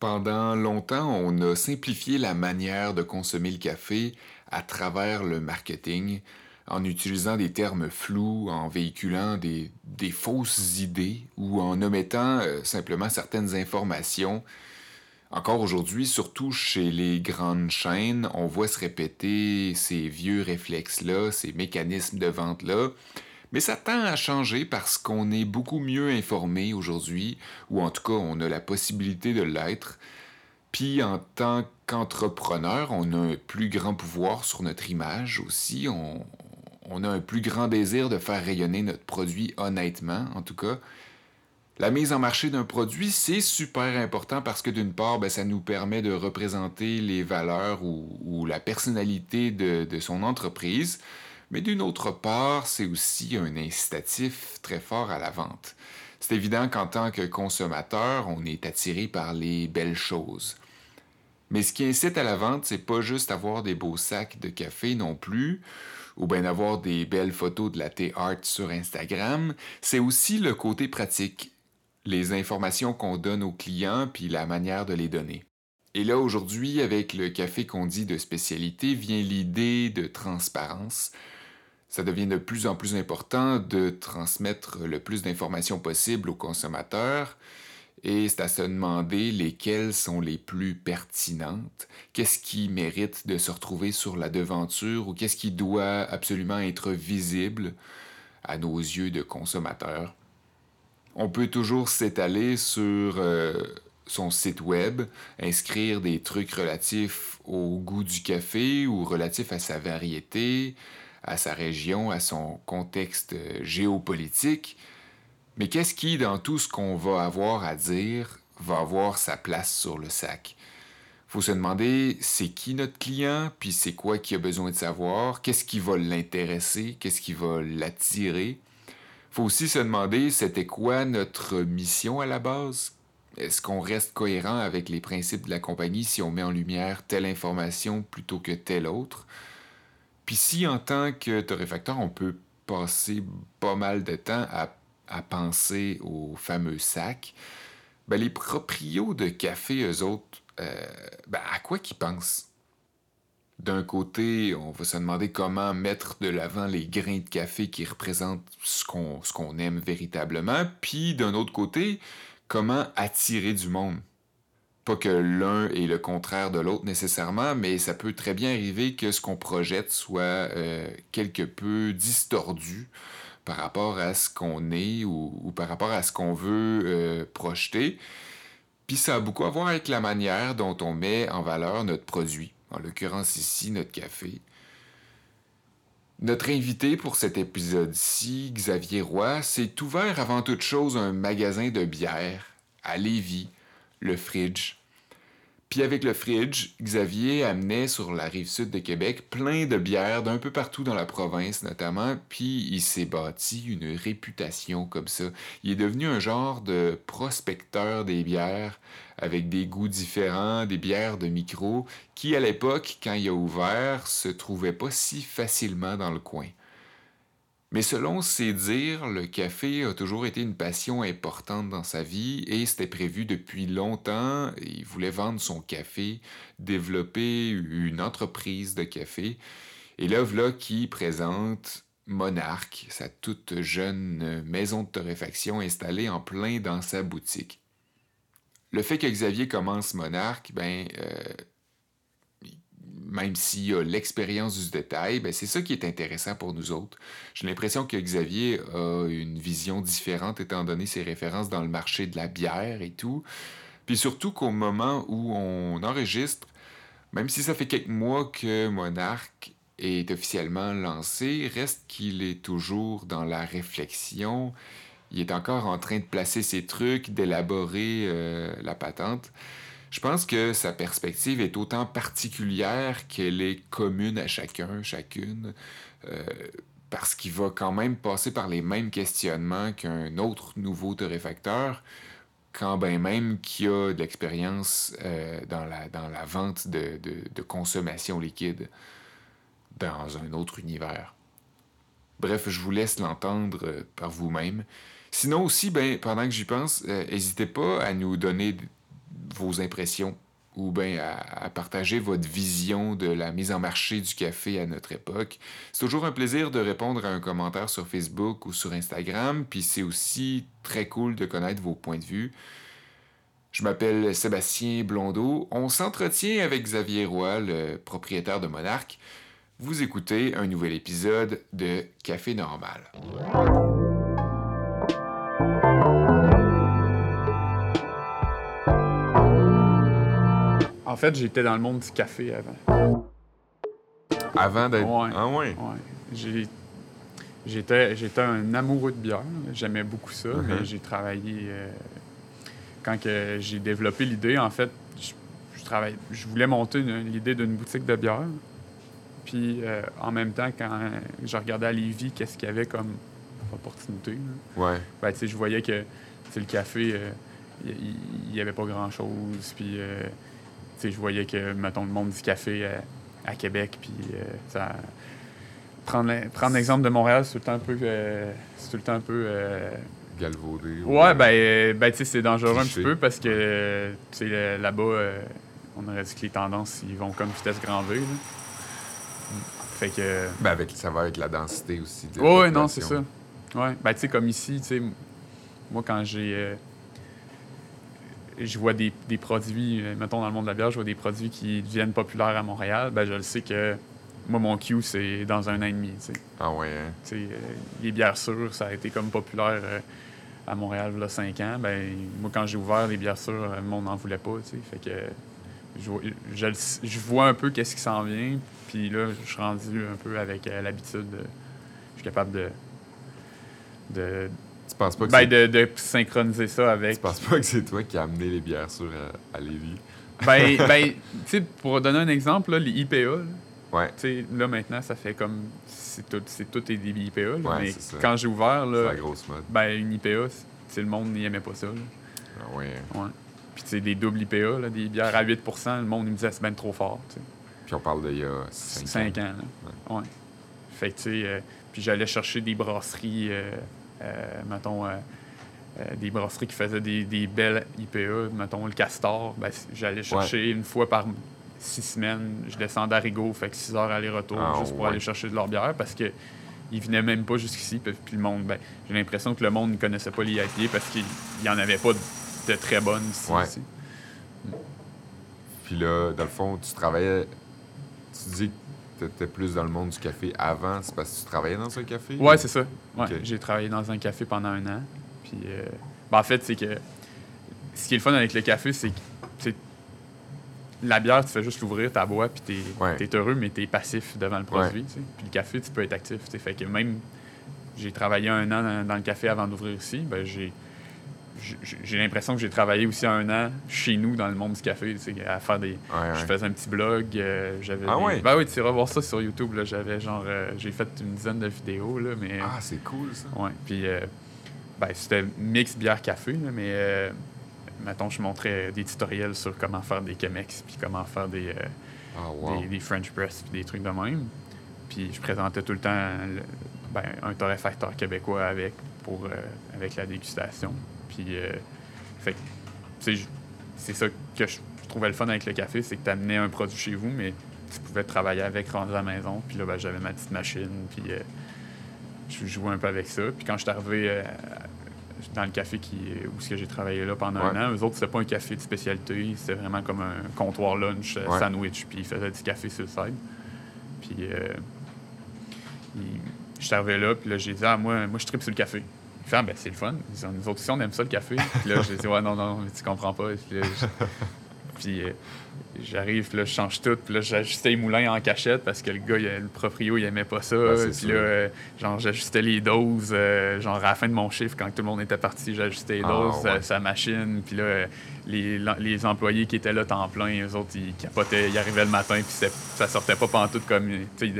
Pendant longtemps, on a simplifié la manière de consommer le café à travers le marketing, en utilisant des termes flous, en véhiculant des, fausses idées ou en omettant euh, simplement certaines informations. Encore aujourd'hui, surtout chez les grandes chaînes, on voit se répéter ces vieux réflexes-là, ces mécanismes de vente-là, mais ça tend à changer parce qu'on est beaucoup mieux informé aujourd'hui, ou en tout cas on a la possibilité de l'être. Puis en tant qu'entrepreneur, on a un plus grand pouvoir sur notre image aussi. On, a un plus grand désir de faire rayonner notre produit honnêtement, en tout cas. La mise en marché d'un produit, c'est super important parce que d'une part, ben, ça nous permet de représenter les valeurs ou, la personnalité de son entreprise. Mais d'une autre part, c'est aussi un incitatif très fort à la vente. C'est évident qu'en tant que consommateur, on est attiré par les belles choses. Mais ce qui incite à la vente, c'est pas juste avoir des beaux sacs de café non plus, ou bien d'avoir des belles photos de la art sur Instagram, c'est aussi le côté pratique, les informations qu'on donne aux clients puis la manière de les donner. Et là, aujourd'hui, avec le café qu'on dit de spécialité, vient l'idée de transparence, ça devient de plus en plus important de transmettre le plus d'informations possible aux consommateurs. Et c'est à se demander lesquelles sont les plus pertinentes, qu'est-ce qui mérite de se retrouver sur la devanture ou qu'est-ce qui doit absolument être visible à nos yeux de consommateurs? On peut toujours s'étaler sur euh, son site web, inscrire des trucs relatifs au goût du café ou relatifs à sa variété, à sa région, à son contexte euh, géopolitique. Mais qu'est-ce qui, dans tout ce qu'on va avoir à dire, va avoir sa place sur le sac? faut se demander c'est qui notre client, puis c'est quoi qui a besoin de savoir, qu'est-ce qui va l'intéresser, qu'est-ce qui va l'attirer? faut aussi se demander c'était quoi notre mission à la base? Est-ce qu'on reste cohérent avec les principes de la compagnie si on met en lumière telle information plutôt que telle autre? Puis si en tant que torréfacteur, on peut passer pas mal de temps à, penser aux fameux sacs, ben les proprios de café, eux autres, euh, ben à quoi qu'ils pensent? D'un côté, on va se demander comment mettre de l'avant les grains de café qui représentent ce qu'on, ce qu'on aime véritablement, puis d'un autre côté, comment attirer du monde. Pas que l'un est le contraire de l'autre nécessairement, mais ça peut très bien arriver que ce qu'on projette soit euh, quelque peu distordu par rapport à ce qu'on est ou, par rapport à ce qu'on veut euh, projeter. Puis ça a beaucoup à voir avec la manière dont on met en valeur notre produit, en l'occurrence ici notre café. Notre invité pour cet épisode-ci, Xavier Roy, s'est ouvert avant toute chose un magasin de bière à Lévis le fridge. Puis avec le fridge, Xavier amenait sur la rive sud de Québec plein de bières d'un peu partout dans la province notamment, puis il s'est bâti une réputation comme ça. Il est devenu un genre de prospecteur des bières avec des goûts différents, des bières de micro, qui à l'époque, quand il a ouvert, se trouvaient pas si facilement dans le coin. Mais selon ses dires, le café a toujours été une passion importante dans sa vie et c'était prévu depuis longtemps. Il voulait vendre son café, développer une entreprise de café. Et là, voilà qui présente Monarque, sa toute jeune maison de torréfaction installée en plein dans sa boutique. Le fait que Xavier commence Monarque, ben, euh, même s'il a l'expérience du détail, ben c'est ça qui est intéressant pour nous autres. J'ai l'impression que Xavier a une vision différente étant donné ses références dans le marché de la bière et tout. Puis surtout qu'au moment où on enregistre, même si ça fait quelques mois que Monarch est officiellement lancé, reste qu'il est toujours dans la réflexion. Il est encore en train de placer ses trucs, d'élaborer euh, la patente. Je pense que sa perspective est autant particulière qu'elle est commune à chacun, chacune, euh, parce qu'il va quand même passer par les mêmes questionnements qu'un autre nouveau torréfacteur, quand bien même qu'il a de l'expérience euh, dans, la, dans la vente de, de, consommation liquide dans un autre univers. Bref, je vous laisse l'entendre euh, par vous-même. Sinon aussi, ben, pendant que j'y pense, n'hésitez pas à nous donner vos impressions ou bien à, partager votre vision de la mise en marché du café à notre époque. C'est toujours un plaisir de répondre à un commentaire sur Facebook ou sur Instagram, puis c'est aussi très cool de connaître vos points de vue. Je m'appelle Sébastien Blondeau. On s'entretient avec Xavier Roy, le propriétaire de Monarque. Vous écoutez un nouvel épisode de Café Normal. En fait, j'étais dans le monde du café avant. Avant d'être. Ouais. Ah ouais? ouais. J'étais, j'étais un amoureux de bière. J'aimais beaucoup ça, mais uh-huh. j'ai travaillé. Euh, quand que j'ai développé l'idée, en fait, je, je, je voulais monter l'idée d'une boutique de bière. Puis euh, en même temps, quand je regardais à Lévis, qu'est-ce qu'il y avait comme opportunité, ouais. ben, je voyais que le café, euh, il n'y avait pas grand-chose. Puis je voyais que, mettons, le monde du café euh, à, Québec, puis euh, ça... Prendre, prendre l'exemple de Montréal, c'est tout le temps un peu... Euh, c'est tout le temps un peu... Galvaudé. Ouais, ben, ben tu sais, c'est dangereux un petit peu parce que, tu sais, là-bas, on aurait dit que les tendances, ils vont comme vitesse grand V, Fait que... Ben, avec, ça va avec la densité aussi. De ouais, non, c'est ça. Ouais, ben, tu sais, comme ici, tu sais, moi, quand j'ai je vois des, produits, euh, mettons dans le monde de la bière, je vois des produits qui deviennent populaires à Montréal, ben je le sais que moi, mon Q, c'est dans un an et demi. Ah ouais, hein? Euh, les bières sûres, ça a été comme populaire euh, à Montréal il y a cinq ans. Ben, moi, quand j'ai ouvert les bières sûres, le monde n'en voulait pas. Fait que je, je, vois un peu qu'est-ce qui s'en vient. Puis là, je suis rendu un peu avec l'habitude. je suis capable de, de penses pas que ben, de, de, synchroniser ça avec. Tu penses pas que c'est toi qui as amené les bières sûres à, à Lévis? ben, ben tu sais, pour donner un exemple, là, les IPA, là, ouais. là maintenant, ça fait comme. C'est tout, tout des IPA. Là, mais quand j'ai ouvert. Là, la grosse mode. Ben, une IPA, le monde n'y aimait pas ça. Là. Ah ouais. Ouais. Puis, tu sais, des doubles IPA, là, des bières à 8% le monde il me disait c'est bien trop fort. T'sais. Puis, on parle d'il y a 5 ans. ans là. Ouais. Fait que, tu sais, euh, puis j'allais chercher des brasseries. Euh, euh, mettons, euh, euh, des brasseries qui faisaient des, des, belles IPA, mettons le Castor, ben, j'allais chercher une fois par six semaines, je descendais à Rigaud, fait que six heures aller-retour, ah, juste pour aller chercher de leur bière, parce que ils venaient même pas jusqu'ici, puis, le monde, ben, j'ai l'impression que le monde ne connaissait pas les IPA parce qu'il n'y en avait pas de, très bonnes ici. Puis là, dans le fond, tu travaillais, tu dis tu plus dans le monde du café avant, c'est parce que tu travaillais dans un café? Oui, c'est ça. Ouais, J'ai travaillé dans un café pendant un an. Puis, euh, ben, en fait, c'est que ce qui est le fun avec le café, c'est que la bière, tu fais juste l'ouvrir, ta bois, puis tu es, heureux, mais tu es passif devant le produit. Puis le café, tu peux être actif. Fait que même, j'ai travaillé un an dans, le café avant d'ouvrir ici, ben, j'ai j'ai l'impression que j'ai travaillé aussi un an chez nous dans le monde du café, à faire des. Je faisais un petit blog, euh, j'avais. Ah ouais? Ben oui, tu iras voir ça sur YouTube. J'avais genre, euh, j'ai fait une dizaine de vidéos là, mais. Ah, c'est cool ça. Ouais. Puis, euh, ben, c'était mix bière café, là, mais mettons, je montrais des tutoriels sur comment faire des Chemex, puis comment faire des, ah, des, French press, puis des trucs de même. Puis je présentais tout le temps ben, un torréfacteur québécois avec pour avec la dégustation. Puis, euh, fait c'est ça que je trouvais le fun avec le café, c'est que tu amenais un produit chez vous, mais tu pouvais travailler avec rendu à la maison. Puis là, ben, j'avais ma petite machine, puis euh, je jouais un peu avec ça. Puis quand je suis arrivé euh, dans le café qui, où j'ai travaillé là pendant un an, eux autres, c'était pas un café de spécialité, c'était vraiment comme un comptoir lunch, sandwich, puis ils faisaient du café sur le side. Puis, je suis arrivé là, puis là, j'ai dit, ah, moi, moi je tripe sur le café. Ah, ben, c'est le fun. Nous autres aussi, on aime ça le café. Puis là, j'ai dit, ouais, non, non, mais tu comprends pas. Puis, euh, j'arrive, puis là, je change tout. Puis là, j'ajustais les moulins en cachette parce que le gars, le proprio, il aimait pas ça. puis là, euh, genre, j'ajustais les doses. Euh, genre, à la fin de mon chiffre, quand tout le monde était parti, j'ajustais les ah, doses, sa machine. Puis là, les, les, employés qui étaient là temps plein, eux autres, ils capotaient, ils arrivaient le matin, puis ça sortait pas pantoute comme.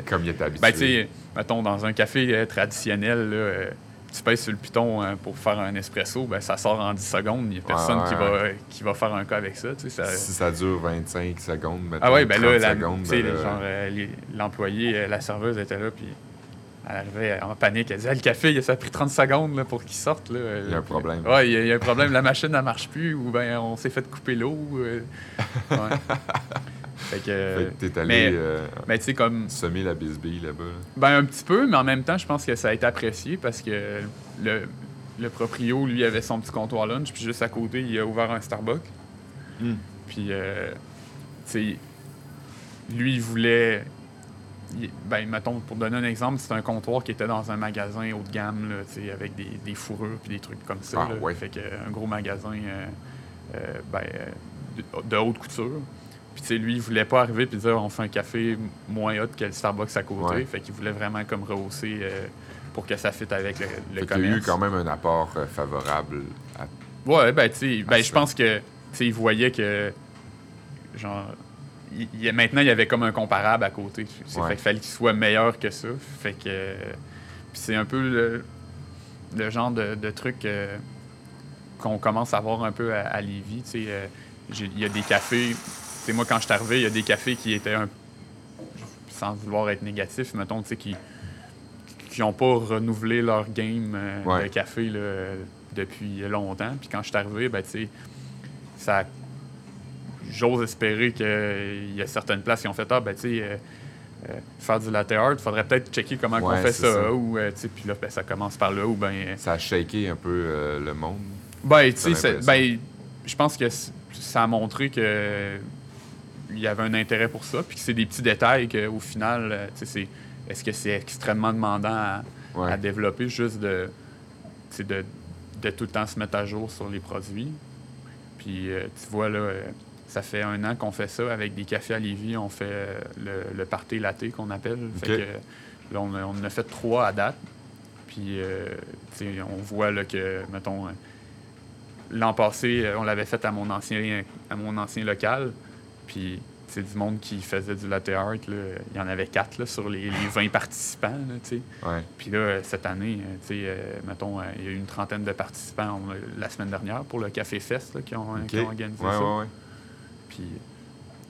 Comme il était habitué. Ben, tu sais, mettons, dans un café traditionnel, là tu pèses sur le piton hein, pour faire un espresso, ben, ça sort en 10 secondes. Il n'y a personne qui, va, qui va faire un cas avec ça. ça... Si ça dure 25 secondes, ah ouais, ben là, ben l'employé, euh, la serveuse était là, puis elle arrivait en panique. Elle disait Le café, ça a pris 30 secondes là, pour qu'il sorte. Là. Il y a un problème. Oui, il, y a un problème. La machine ne marche plus ou ben on s'est fait couper l'eau. Euh, ouais. fait que, t'es allé mais, euh, mais comme... semer la bisbille là-bas. Ben un petit peu, mais en même temps, je pense que ça a été apprécié parce que le, le proprio, lui, avait son petit comptoir lunch, puis juste à côté, il a ouvert un Starbucks. Hmm. Puis, euh, tu sais, lui, il voulait ben, mettons, pour donner un exemple, c'est un comptoir qui était dans un magasin haut de gamme, là, avec des, des fourrures puis des trucs comme ça. Ah, fait que, un gros magasin euh, euh, ben, de, haute couture. Puis, lui, il voulait pas arriver et dire on fait un café moins hot que le Starbucks à côté. Fait qu'il voulait vraiment comme rehausser euh, pour que ça fitte avec le, le commerce. Il y a eu quand même un apport favorable à. Ouais, ben, tu sais, ben, je pense que, tu il voyait que, genre, maintenant, il y avait comme un comparable à côté. Fait qu'il fallait qu'il soit meilleur que ça. Fait que. c'est un peu le, genre de, truc euh, qu'on commence à voir un peu à, à Lévis. Euh, il y a des cafés. Moi, quand je suis arrivé, il y a des cafés qui étaient un. Sans vouloir être négatif, mettons, qui qui n'ont pas renouvelé leur game euh, de café depuis longtemps. Puis quand je suis arrivé, ben, ça a j'ose espérer qu'il y a certaines places qui ont fait Ah, ben, tu sais, euh, euh, faire du latte art, il faudrait peut-être checker comment on fait ça. Ou, euh, puis là, ben, ça commence par là. Ou ben, ça a shaké un peu le monde. Ben, tu sais, ben, je pense que ça a montré que il y avait un intérêt pour ça, puis c'est des petits détails qu'au final, c'est est-ce que c'est extrêmement demandant à, développer juste de, de, de tout le temps se mettre à jour sur les produits. Puis tu vois là, ça fait un an qu'on fait ça avec des cafés à Lévis. On fait euh, le, le party latte qu'on appelle. là, on, en a fait trois à date. Puis, euh, on voit là, que, mettons, euh, l'an passé, on l'avait fait à mon ancien, à mon ancien local. Puis, c'est du monde qui faisait du latte art. Il y en avait quatre là, sur les, 20 participants. Puis là, cette année, mettons, il y a eu une trentaine de participants la semaine dernière pour le Café Fest qui, ont, organisé ça. Puis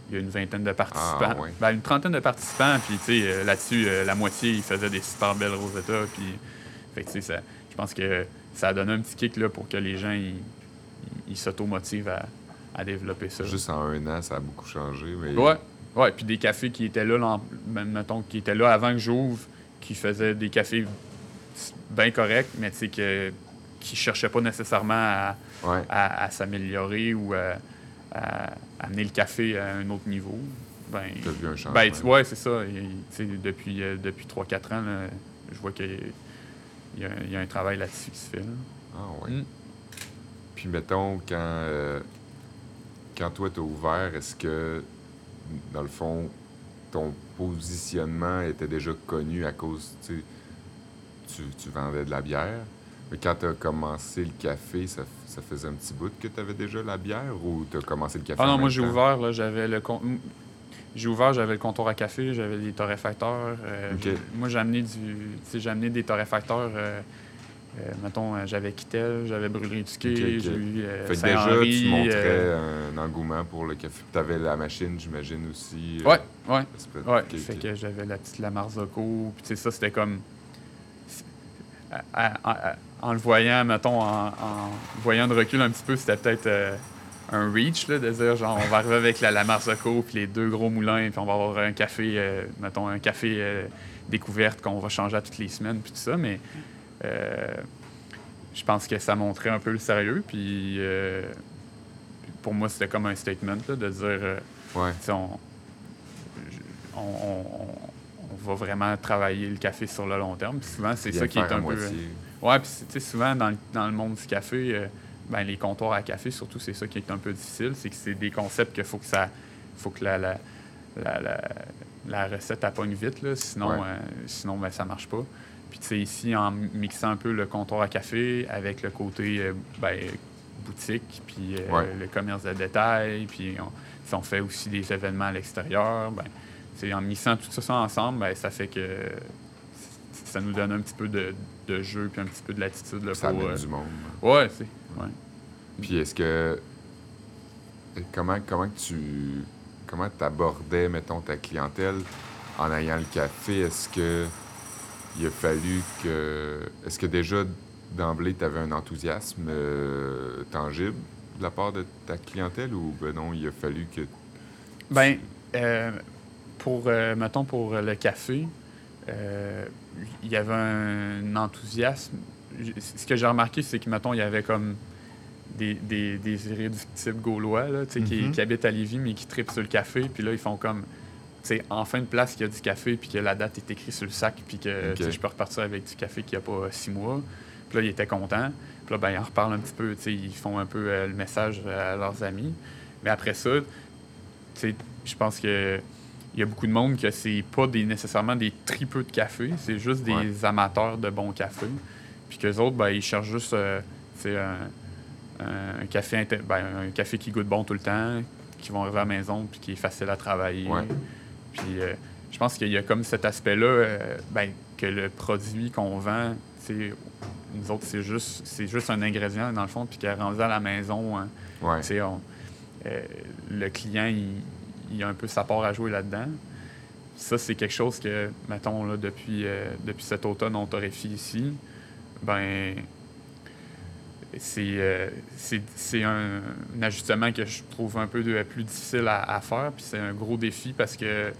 il y a une vingtaine de participants. Ah, ben, une trentaine de participants, puis tu sais, euh, là-dessus, euh, la moitié, ils faisaient des super belles Rosetta. Puis, fait tu sais, je pense que ça a donné un petit kick là, pour que les gens ils, ils s'automotivent à, à, développer ça. Juste en un an, ça a beaucoup changé. Mais... Ouais, ouais. Puis des cafés qui étaient là, mettons, qui étaient là avant que j'ouvre, qui faisaient des cafés bien corrects, mais tu sais, que, qui cherchaient pas nécessairement à, à, à s'améliorer ou à à amener le café à un autre niveau. Ben, vu un changement. Ben, ouais, c'est ça. depuis euh, depuis 3-4 ans, je vois qu'il y, y, a un travail là-dessus qui se fait. Ah oui. Mm. Puis mettons, quand, euh, quand toi, tu as ouvert, est-ce que, dans le fond, ton positionnement était déjà connu à cause, tu, tu vendais de la bière? Mais quand tu as commencé le café, ça, ça, faisait un petit bout que tu avais déjà la bière ou tu as commencé le café? Ah non, moi j'ai ouvert, là, j'avais le j'ai ouvert, j'avais le comptoir à café, j'avais des torréfacteurs. Euh, moi j'ai amené du. j'ai amené des torréfacteurs. Euh, euh, mettons, j'avais Kittel, j'avais Brûlerie du Quai, j'ai eu fait que déjà, tu montrais un engouement pour le café. Tu avais la machine, j'imagine, aussi. Ouais, ouais. ouais. fait que j'avais la petite Lamar Puis, tu sais, ça, c'était comme en le voyant, mettons, en, voyant de recul un petit peu, c'était peut-être euh, un reach, là, de dire, genre, on va arriver avec la, la Marseco, puis les deux gros moulins, puis on va avoir un café, euh, mettons, un café euh, découverte qu'on va changer à toutes les semaines, puis tout ça, mais je pense que ça montrait un peu le sérieux, puis pour moi, c'était comme un statement, là, de dire, ouais. on, va vraiment travailler le café sur le long terme. Puis souvent, c'est ça qui est un peu. Ouais, puis tu sais, souvent dans le, dans le, monde du café, euh, ben, les comptoirs à café, surtout, c'est ça qui est un peu difficile. C'est que c'est des concepts qu'il faut que ça. faut que la, la, la, la recette appogne vite, là, sinon, euh, sinon ben, ça marche pas. Puis tu sais, ici, en mixant un peu le comptoir à café avec le côté euh, ben, boutique, puis le commerce de détail, puis on, on fait aussi des événements à l'extérieur, ben, en mixant tout ça ensemble, ben, ça fait que ça nous donne un petit peu de, de jeu puis un petit peu de latitude. Là, ça pour, amène du monde. Ouais, c'est. Ouais. Puis est-ce que. Comment, comment tu. Comment tu abordais, mettons, ta clientèle en ayant le café? Est-ce que il a fallu que. Est-ce que déjà d'emblée, tu avais un enthousiasme euh, tangible de la part de ta clientèle ou ben non, il a fallu que. Ben, euh, pour, euh, mettons, pour le café, il y avait un enthousiasme. Ce que j'ai remarqué, c'est que, mettons, il y avait comme des, des, des irréductibles gaulois là, qui, mm-hmm. qui, habitent à Lévis, mais qui tripent sur le café. Puis là, ils font comme c'est enfin une place qui a du café, puis que la date est écrite sur le sac, puis que je peux repartir avec du café qui a pas six mois. Puis là, ils étaient contents. Puis là, ben, ils en reparlent un petit peu, ils font un peu euh, le message à leurs amis. Mais après ça, je pense que il y a beaucoup de monde que c'est pas des, nécessairement des tripeux de café, c'est juste des amateurs de bon café. Puis qu'eux autres, ben, ils cherchent juste euh, un, café ben, un café qui goûte bon tout le temps, qui vont arriver à la maison, puis qui est facile à travailler. Puis euh, je pense qu'il y a comme cet aspect-là, ben, que le produit qu'on vend, c'est nous autres, c'est juste, c'est juste un ingrédient, dans le fond, puis qui est rendu à la maison. Hein. Euh, le client, il, a un peu sa part à jouer là-dedans. Ça, c'est quelque chose que, mettons, là, depuis, euh, depuis cet automne, on torréfie ici. Ben, c'est, euh, c'est, un, ajustement que je trouve un peu de, plus difficile à, faire. Puis c'est un gros défi parce que,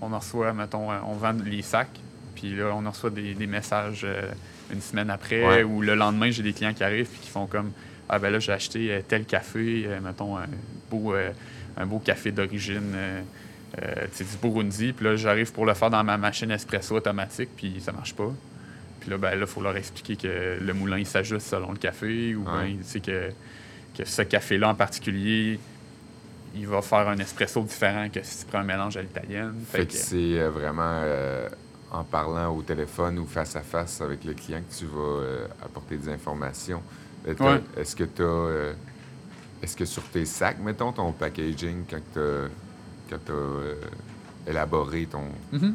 on en reçoit, mettons, on vend les sacs puis là, on reçoit des, messages euh, une semaine après ou le lendemain, j'ai des clients qui arrivent et qui font comme Ah ben là, j'ai acheté euh, tel café, euh, mettons un beau, un beau café d'origine. c'est du Burundi, puis là, j'arrive pour le faire dans ma machine espresso automatique, puis ça marche pas. Puis là, ben là, il faut leur expliquer que le moulin, il s'ajuste selon le café, ou bien, que, que ce café-là en particulier, il va faire un espresso différent que si tu prends un mélange à l'italienne. Fait, que c'est vraiment en parlant au téléphone ou face à face avec le client que tu vas euh, apporter des informations. Est-ce que tu as. Euh, est-ce que sur tes sacs, mettons, ton packaging, quand tu as, euh, élaboré ton, mm-hmm.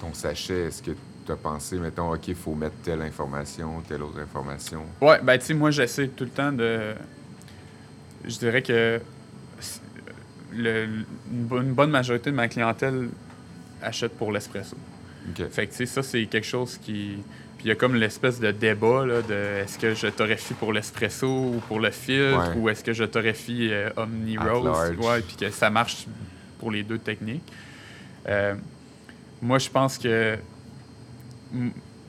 ton sachet, est-ce que tu as pensé, mettons, OK, il faut mettre telle information, telle autre information? Oui, ben tu sais, moi, j'essaie tout le temps de. Je dirais que une bonne majorité de ma clientèle achète pour l'espresso. Fait que, ça, c'est quelque chose qui. Puis il y a comme l'espèce de débat là, de est-ce que je torréfie pour l'espresso ou pour le filtre ou est-ce que je torréfie euh, Omni Rose. Ouais, puis que ça marche pour les deux techniques. Euh, moi, je pense que.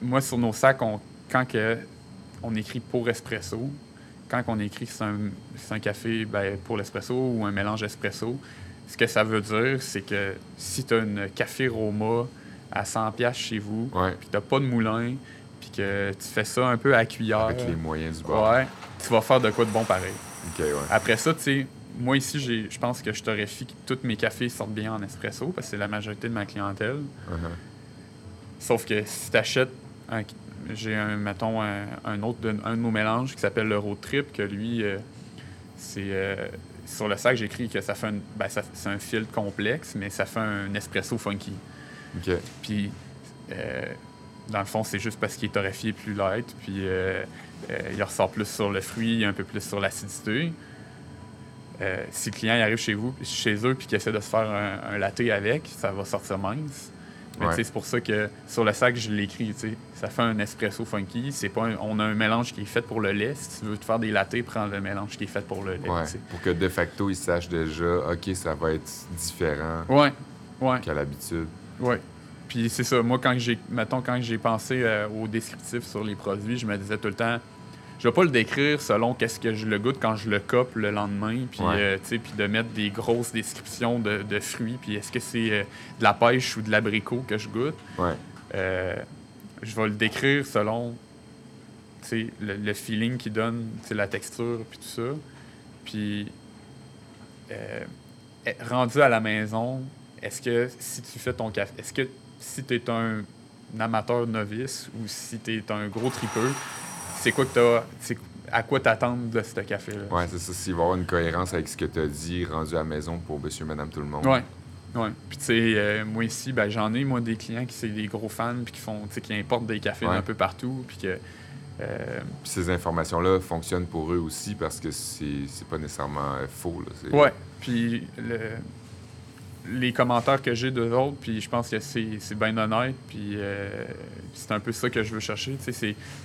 Moi, sur nos sacs, quand que on écrit pour espresso, quand on écrit c'est un, un, café ben, pour l'espresso ou un mélange espresso, ce que ça veut dire, c'est que si tu as une café Roma à 100 pièces chez vous, puis t'as pas de moulin, puis que tu fais ça un peu à cuillère. Avec les moyens du bord. Ouais, tu vas faire de quoi de bon pareil. Après ça, tu sais, moi ici, je pense que je t'aurais-fi que tous mes cafés sortent bien en espresso, parce que c'est la majorité de ma clientèle. Uh-huh. Sauf que si tu achètes j'ai un, mettons, un, autre de, un de nos mélanges qui s'appelle le Road Trip, que lui, euh, c'est. Euh, sur le sac, j'écris que ça fait un, ben, c'est un filtre complexe, mais ça fait un espresso funky. Puis, euh, dans le fond, c'est juste parce qu'il est torréfié plus light, puis il ressort plus sur le fruit, un peu plus sur l'acidité. si le client arrive chez vous, chez eux, puis qu'il essaie de se faire un, latte avec, ça va sortir mince. C'est pour ça que sur le sac, je l'écris. Ça fait un espresso funky. C'est pas on a un mélange qui est fait pour le lait. Si tu veux te faire des lattés, prends le mélange qui est fait pour le lait. Pour que de facto, ils sachent déjà, OK, ça va être différent ouais. Ouais. qu'à l'habitude. Oui. Puis c'est ça. Moi, quand j'ai, mettons, quand j'ai pensé euh, au descriptif sur les produits, je me disais tout le temps, je vais pas le décrire selon qu'est-ce que je le goûte quand je le cope le lendemain, puis euh, puis de mettre des grosses descriptions de, fruits, puis est-ce que c'est euh, de la pêche ou de l'abricot que je goûte. je vais le décrire selon le, le feeling qu'il donne, la texture, puis tout ça. Puis rendu à la maison, est-ce que si tu fais ton café, est-ce que si tu es un, amateur novice ou si tu es un gros tripeux, c'est quoi que tu. À quoi t'attendre de ce café-là? Oui, c'est ça. S'il va y avoir une cohérence avec ce que tu as dit rendu à la maison pour monsieur, madame, tout le monde. Oui. Ouais. Puis, tu sais, euh, moi ici, ben, j'en ai, moi, des clients qui sont des gros fans, puis qui font, qui importent des cafés un peu partout, puis que. Euh, puis ces informations-là fonctionnent pour eux aussi parce que c'est pas nécessairement euh, faux. Oui. Puis le, les commentaires que j'ai d'eux autres, puis je pense que c'est, bien honnête, puis euh, c'est un peu ça que je veux chercher.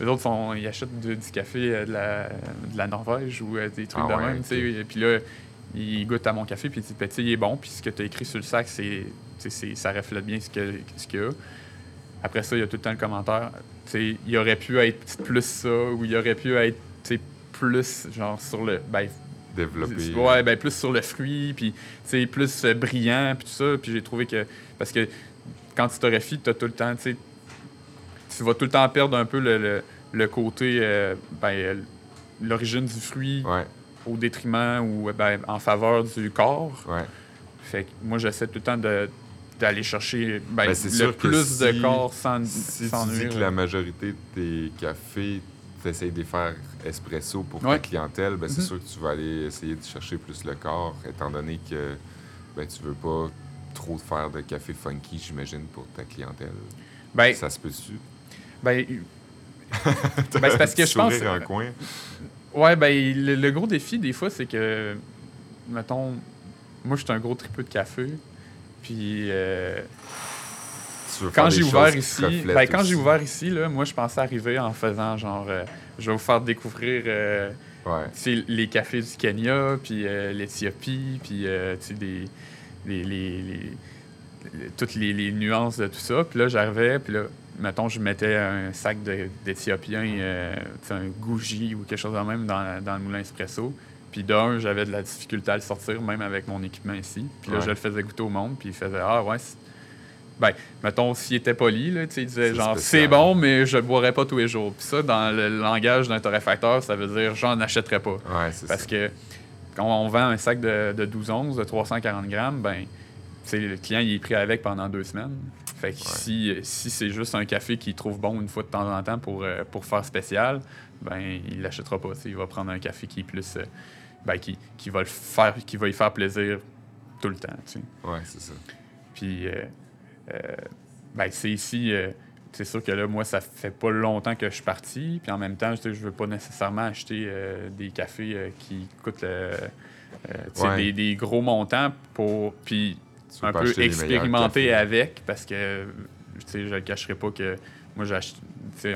Les autres, font, ils achètent du, du café euh, de la, de la Norvège ou euh, des trucs Ah de ouais, même, et puis là, ils goûtent à mon café, puis ils disent, Ben, tu sais, il est bon, puis ce que tu as écrit sur le sac, c'est, ça reflète bien ce, que, ce qu'il y a. Après ça, il y a tout le temps le commentaire, il aurait pu être plus ça, ou il aurait pu être, plus, genre, sur le... Ben, Développer. Ouais, ben plus sur le fruit, puis c'est plus euh, brillant, puis tout ça. Puis j'ai trouvé que. Parce que quand tu torréfies, tu as tout le temps, tu vas tout le temps perdre un peu le, le- le côté. euh, ben, euh, l'origine du fruit Ouais, au détriment ou ben, en faveur du corps. ouais. Fait que moi, j'essaie tout le temps de d'aller chercher ben, Ben, le sûr que plus de corps sans, Si sans tu dis nuire. que la majorité de tes cafés, tu de les faire espresso pour Ouais. ta clientèle, ben, c'est Mhm. sûr que tu vas aller essayer de chercher plus le corps, étant donné que ben, tu veux pas trop faire de café funky, j'imagine, pour ta clientèle. Ben, Ça se peut-tu? ben, Ben, c'est parce que je pense- en coin. Ouais, ben, le, le gros défi, des fois, c'est que, mettons, moi, je suis un gros tripeux de café. Puis, euh, quand j'ai ouvert ici, ben, quand j'ai ouvert ici, là, moi, je pensais arriver en faisant genre, euh, je vais vous faire découvrir euh, Ouais. les cafés du Kenya, puis euh, l'Éthiopie, puis des, les, les- toutes les, nuances de tout ça. Puis là, j'arrivais, puis là, mettons, je mettais un sac sais, un gouji ou quelque chose de même dans, dans le moulin espresso. Puis d'un, j'avais de la difficulté à le sortir, même avec mon équipement ici. Puis là, Ouais. je le faisais goûter au monde, puis il faisait Ah ouais, c'est- ben, mettons, s'il était poli, là, il disait genre, c'est bon, mais je boirais pas tous les jours. Puis ça, dans le langage d'un torréfacteur, ça veut dire, j'en achèterais pas. Ouais, Parce ça. que quand on vend un sac de, de 12 onces de 340 grammes, ben, tu sais, le client il est pris avec pendant deux semaines. Fait que si, si c'est juste un café qu'il trouve bon une fois de temps en temps pour, euh, pour faire spécial, ben il l'achètera pas. tu sais. Il va prendre un café qui est plus. euh, ben, qui, qui va le faire, qui va y faire plaisir tout le temps. tu sais. Ouais, c'est ça. Puis, euh, ben, c'est ici, euh, c'est sûr que là, moi, ça fait pas longtemps que je suis parti. Puis en même temps, je, veux pas nécessairement acheter euh, des cafés euh, qui coûtent euh, euh, Ouais. des, des gros montants pour. Puis un peu expérimenter avec parce que je le cacherai pas que moi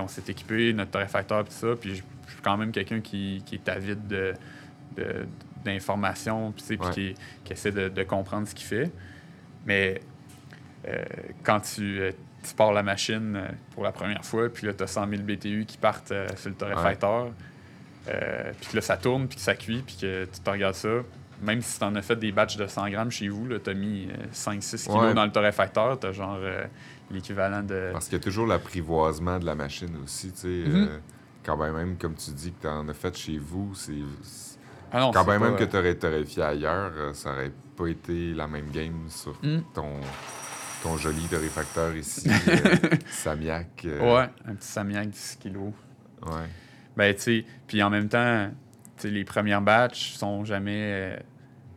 on s'est équipé notre torréfacteur et tout ça puis je suis quand même quelqu'un qui, qui est avide de de- d'informations puis Ouais. qui, qui essaie de, de comprendre ce qu'il fait mais euh, quand tu, euh, tu pars la machine euh, pour la première fois puis là tu as 100 000 BTU qui partent euh, sur le torréfacteur euh, puis que là ça tourne puis que ça cuit puis que tu te regardes ça même si tu en as fait des batchs de 100 grammes chez vous, tu as mis 5-6 kilos Ouais. dans le torréfacteur, tu as genre euh, l'équivalent de. Parce qu'il y a toujours l'apprivoisement de la machine aussi, tu sais. Mhm. euh, quand ben même, comme tu dis, que tu en as fait chez vous, c'est... Ah non, Quand ben même pas- que tu aurais torréfié ailleurs, euh, ça aurait pas été la même game sur Hmm. ton, ton joli torréfacteur ici, euh, Samiac. euh, Ouais, un petit Samiac 10 kilos. ouais. Ben, tu sais, puis en même temps, tu sais, les premières batchs sont jamais, euh,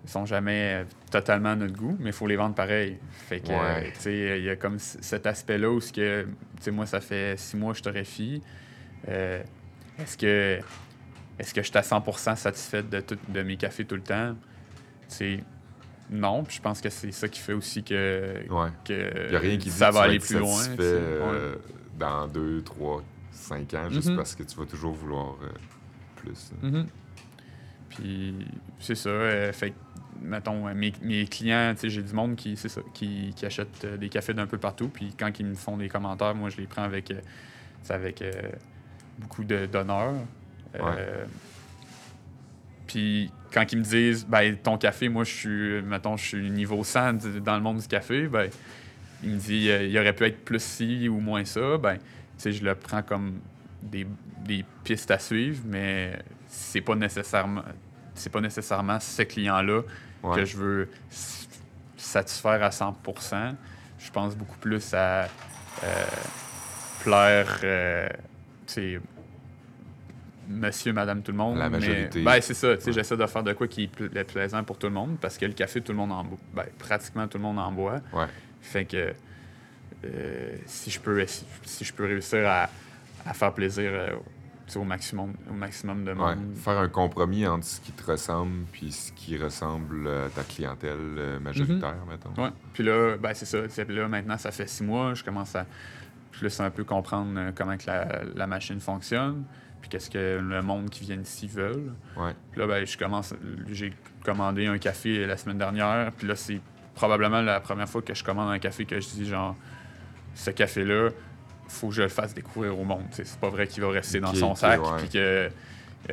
sont jamais euh, totalement à notre goût, mais il faut les vendre pareil. Fait que, Ouais. tu sais, il y a comme cet aspect-là où, ce que, tu sais, moi, ça fait six mois que je torréfie. Euh, est-ce que, est-ce que je suis à 100% satisfaite de, tout- de mes cafés tout le temps? Tu sais, non, puis je pense que c'est ça qui fait aussi que, Ouais. que n'y a rien qui dit ça que tu va vas aller plus loin. euh, Ouais. dans 2, 3, 5 ans, juste Mhm. parce que tu vas toujours vouloir euh, plus. Mhm. Puis c'est ça. euh, fait que, mettons, euh, mes, mes clients, tu sais, j'ai du monde qui, ça, qui, qui achète des cafés d'un peu partout. Puis quand ils me font des commentaires, moi, je les prends avec, avec beaucoup de- d'honneur. Euh, Puis quand ils me disent, ben, ton café, moi, je suis, mettons, je suis niveau 100 du- dans le monde du café, ben, il me dit, euh, il aurait pu être plus ci ou moins ça, ben, tu sais, je le prends comme des, des pistes à suivre, mais c'est pas nécessairement, c'est pas nécessairement ce client-là Ouais. que je veux satisfaire à 100%. Je pense beaucoup plus à euh, plaire, euh, monsieur, madame, tout le monde. La mais- majorité. ben, c'est ça. Ouais. J'essaie de faire de quoi qui est pla- plaisant pour tout le monde parce que le café, tout le monde en boit. Ben, pratiquement tout le monde en boit. Ouais. Fait que euh, si, je peux, si, si je peux réussir à, à faire plaisir euh, au maximum, au maximum de Ouais, monde. faire un compromis entre ce qui te ressemble puis ce qui ressemble à ta clientèle euh, majoritaire, mettons. Ouais. Puis là, ben, c'est ça. Là, maintenant, ça fait six mois. Je commence à plus un peu comprendre comment que la, la machine fonctionne. Puis qu'est-ce que le monde qui vient ici veulent. Ouais. Puis là, ben, je commence. J'ai commandé un café la semaine dernière. Puis là, c'est probablement la première fois que je commande un café que je dis genre, ce café-là, faut que je le fasse découvrir au monde. C'est pas vrai qu'il va rester dans son sac. ouais. Puis que.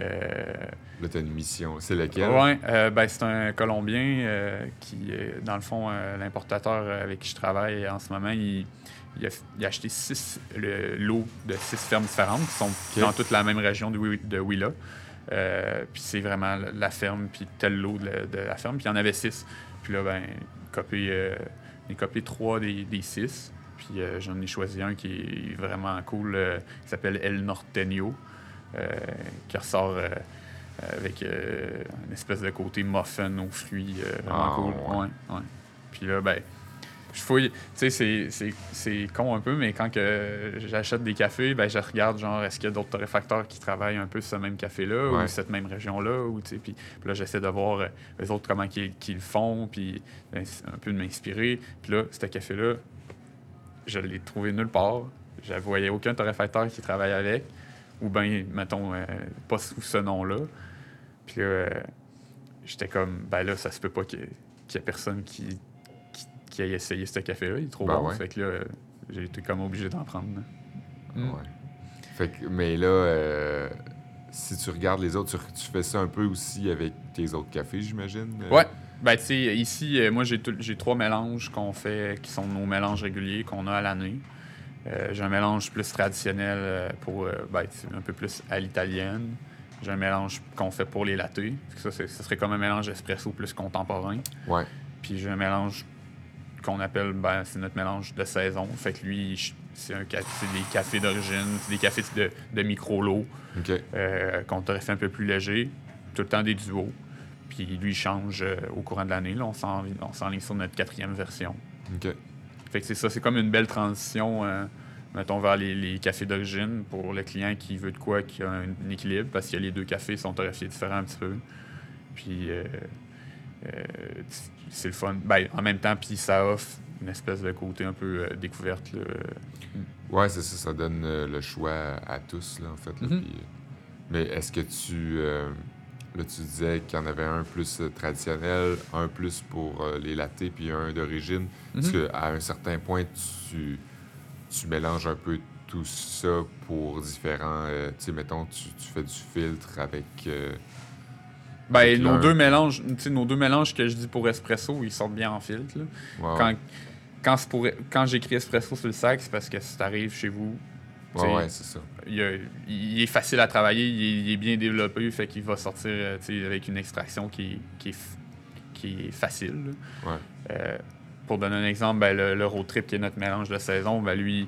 euh, Là, t'as une mission. C'est laquelle? Ouais, euh, ben, c'est un Colombien euh, qui, dans le fond, l'importateur avec qui je travaille en ce moment, il, il a, il a acheté six le lot de six fermes différentes qui sont dans toute la même région de, Wi- de Willa. Euh, puis c'est vraiment la- ferme, puis tel lot de la, de la ferme. Puis il y en avait six. Puis là, ben, copié, euh, j'ai copié trois des, des six. Puis euh, j'en ai choisi un qui est vraiment cool, qui s'appelle El Norteño, qui ressort avec une espèce de côté muffin aux fruits, vraiment Ah, cool. ouais. Ouais, ouais. Puis là, ben, je fouille. Tu sais, c'est- con un peu, mais quand que j'achète des cafés, ben, je regarde, genre, est-ce qu'il y a d'autres torréfacteurs qui travaillent un peu ce même café-là Ouais. ou cette même région-là, ou, tu sais, puis là, j'essaie de voir euh, les autres comment qu'ils le font, puis ben, un peu de m'inspirer. Puis là, ce café-là, je l'ai trouvé nulle part. Je ne voyais aucun torréfacteur qui travaille avec, ou bien, mettons, euh, pas sous ce nom-là. Puis là, euh, j'étais comme, ben là, ça se peut pas qu'il y y ait personne qui, qui, ait essayé ce café-là. Il est trop Ben bon. ouais. Fait que là, j'ai été comme obligé d'en prendre. Mm. Ouais. Fait que, mais là, euh, si tu regardes les autres, tu, tu fais ça un peu aussi avec tes autres cafés, j'imagine? euh? Ouais. Ben, tu sais, ici, euh, moi, j'ai tout- j'ai trois mélanges qu'on fait, qui sont nos mélanges réguliers qu'on a à l'année. Euh, j'ai un mélange plus traditionnel pour, euh, ben, c'est un peu plus à l'italienne. J'ai un mélange qu'on fait pour les lattés. Ça, c'est- ça serait comme un mélange espresso plus contemporain. Ouais. Puis j'ai un mélange qu'on appelle, ben, c'est notre mélange de saison. Fait que lui, c'est un c'est des cafés d'origine, c'est des cafés de, de micro-lot OK. euh, qu'on t'aurait fait un peu plus léger, tout le temps des duos. Puis lui, il change euh, au courant de l'année. Là, on s'en- on s'enligne sur notre quatrième version. Fait que c'est ça, c'est comme une belle transition, euh, mettons, vers les, les cafés d'origine pour le client qui veut de quoi, qui a un, équilibre, parce que les deux cafés sont torréfiés différents un petit peu. Puis euh, c'est le fun. Ben, en même temps, puis ça offre une espèce de côté un peu euh, découverte. là. Ouais, c'est ça, ça donne euh, le choix à tous, là, en fait. là, Mhm. puis, euh, mais est-ce que tu. euh, là, tu disais qu'il y en avait un plus traditionnel, un plus pour euh, les lattés, puis un d'origine. Est-ce Mhm. qu'à un certain point, tu, tu mélanges un peu tout ça pour différents. euh, tu sais, mettons, tu, tu fais du filtre avec. Ben, nos deux mélanges, nos deux mélanges que je dis pour espresso, ils sortent bien en filtre. là. Quand, pour- quand j'écris espresso sur le sac, c'est parce que si t'arrives chez vous, ouais, ouais, c'est ça. il, a- il est facile à travailler, il est, il est bien développé, fait qu'il va sortir euh, avec une extraction qui, qui, est, qui est facile. Ouais. Euh, pour donner un exemple, ben, le, le road trip qui est notre mélange de saison, ben, lui,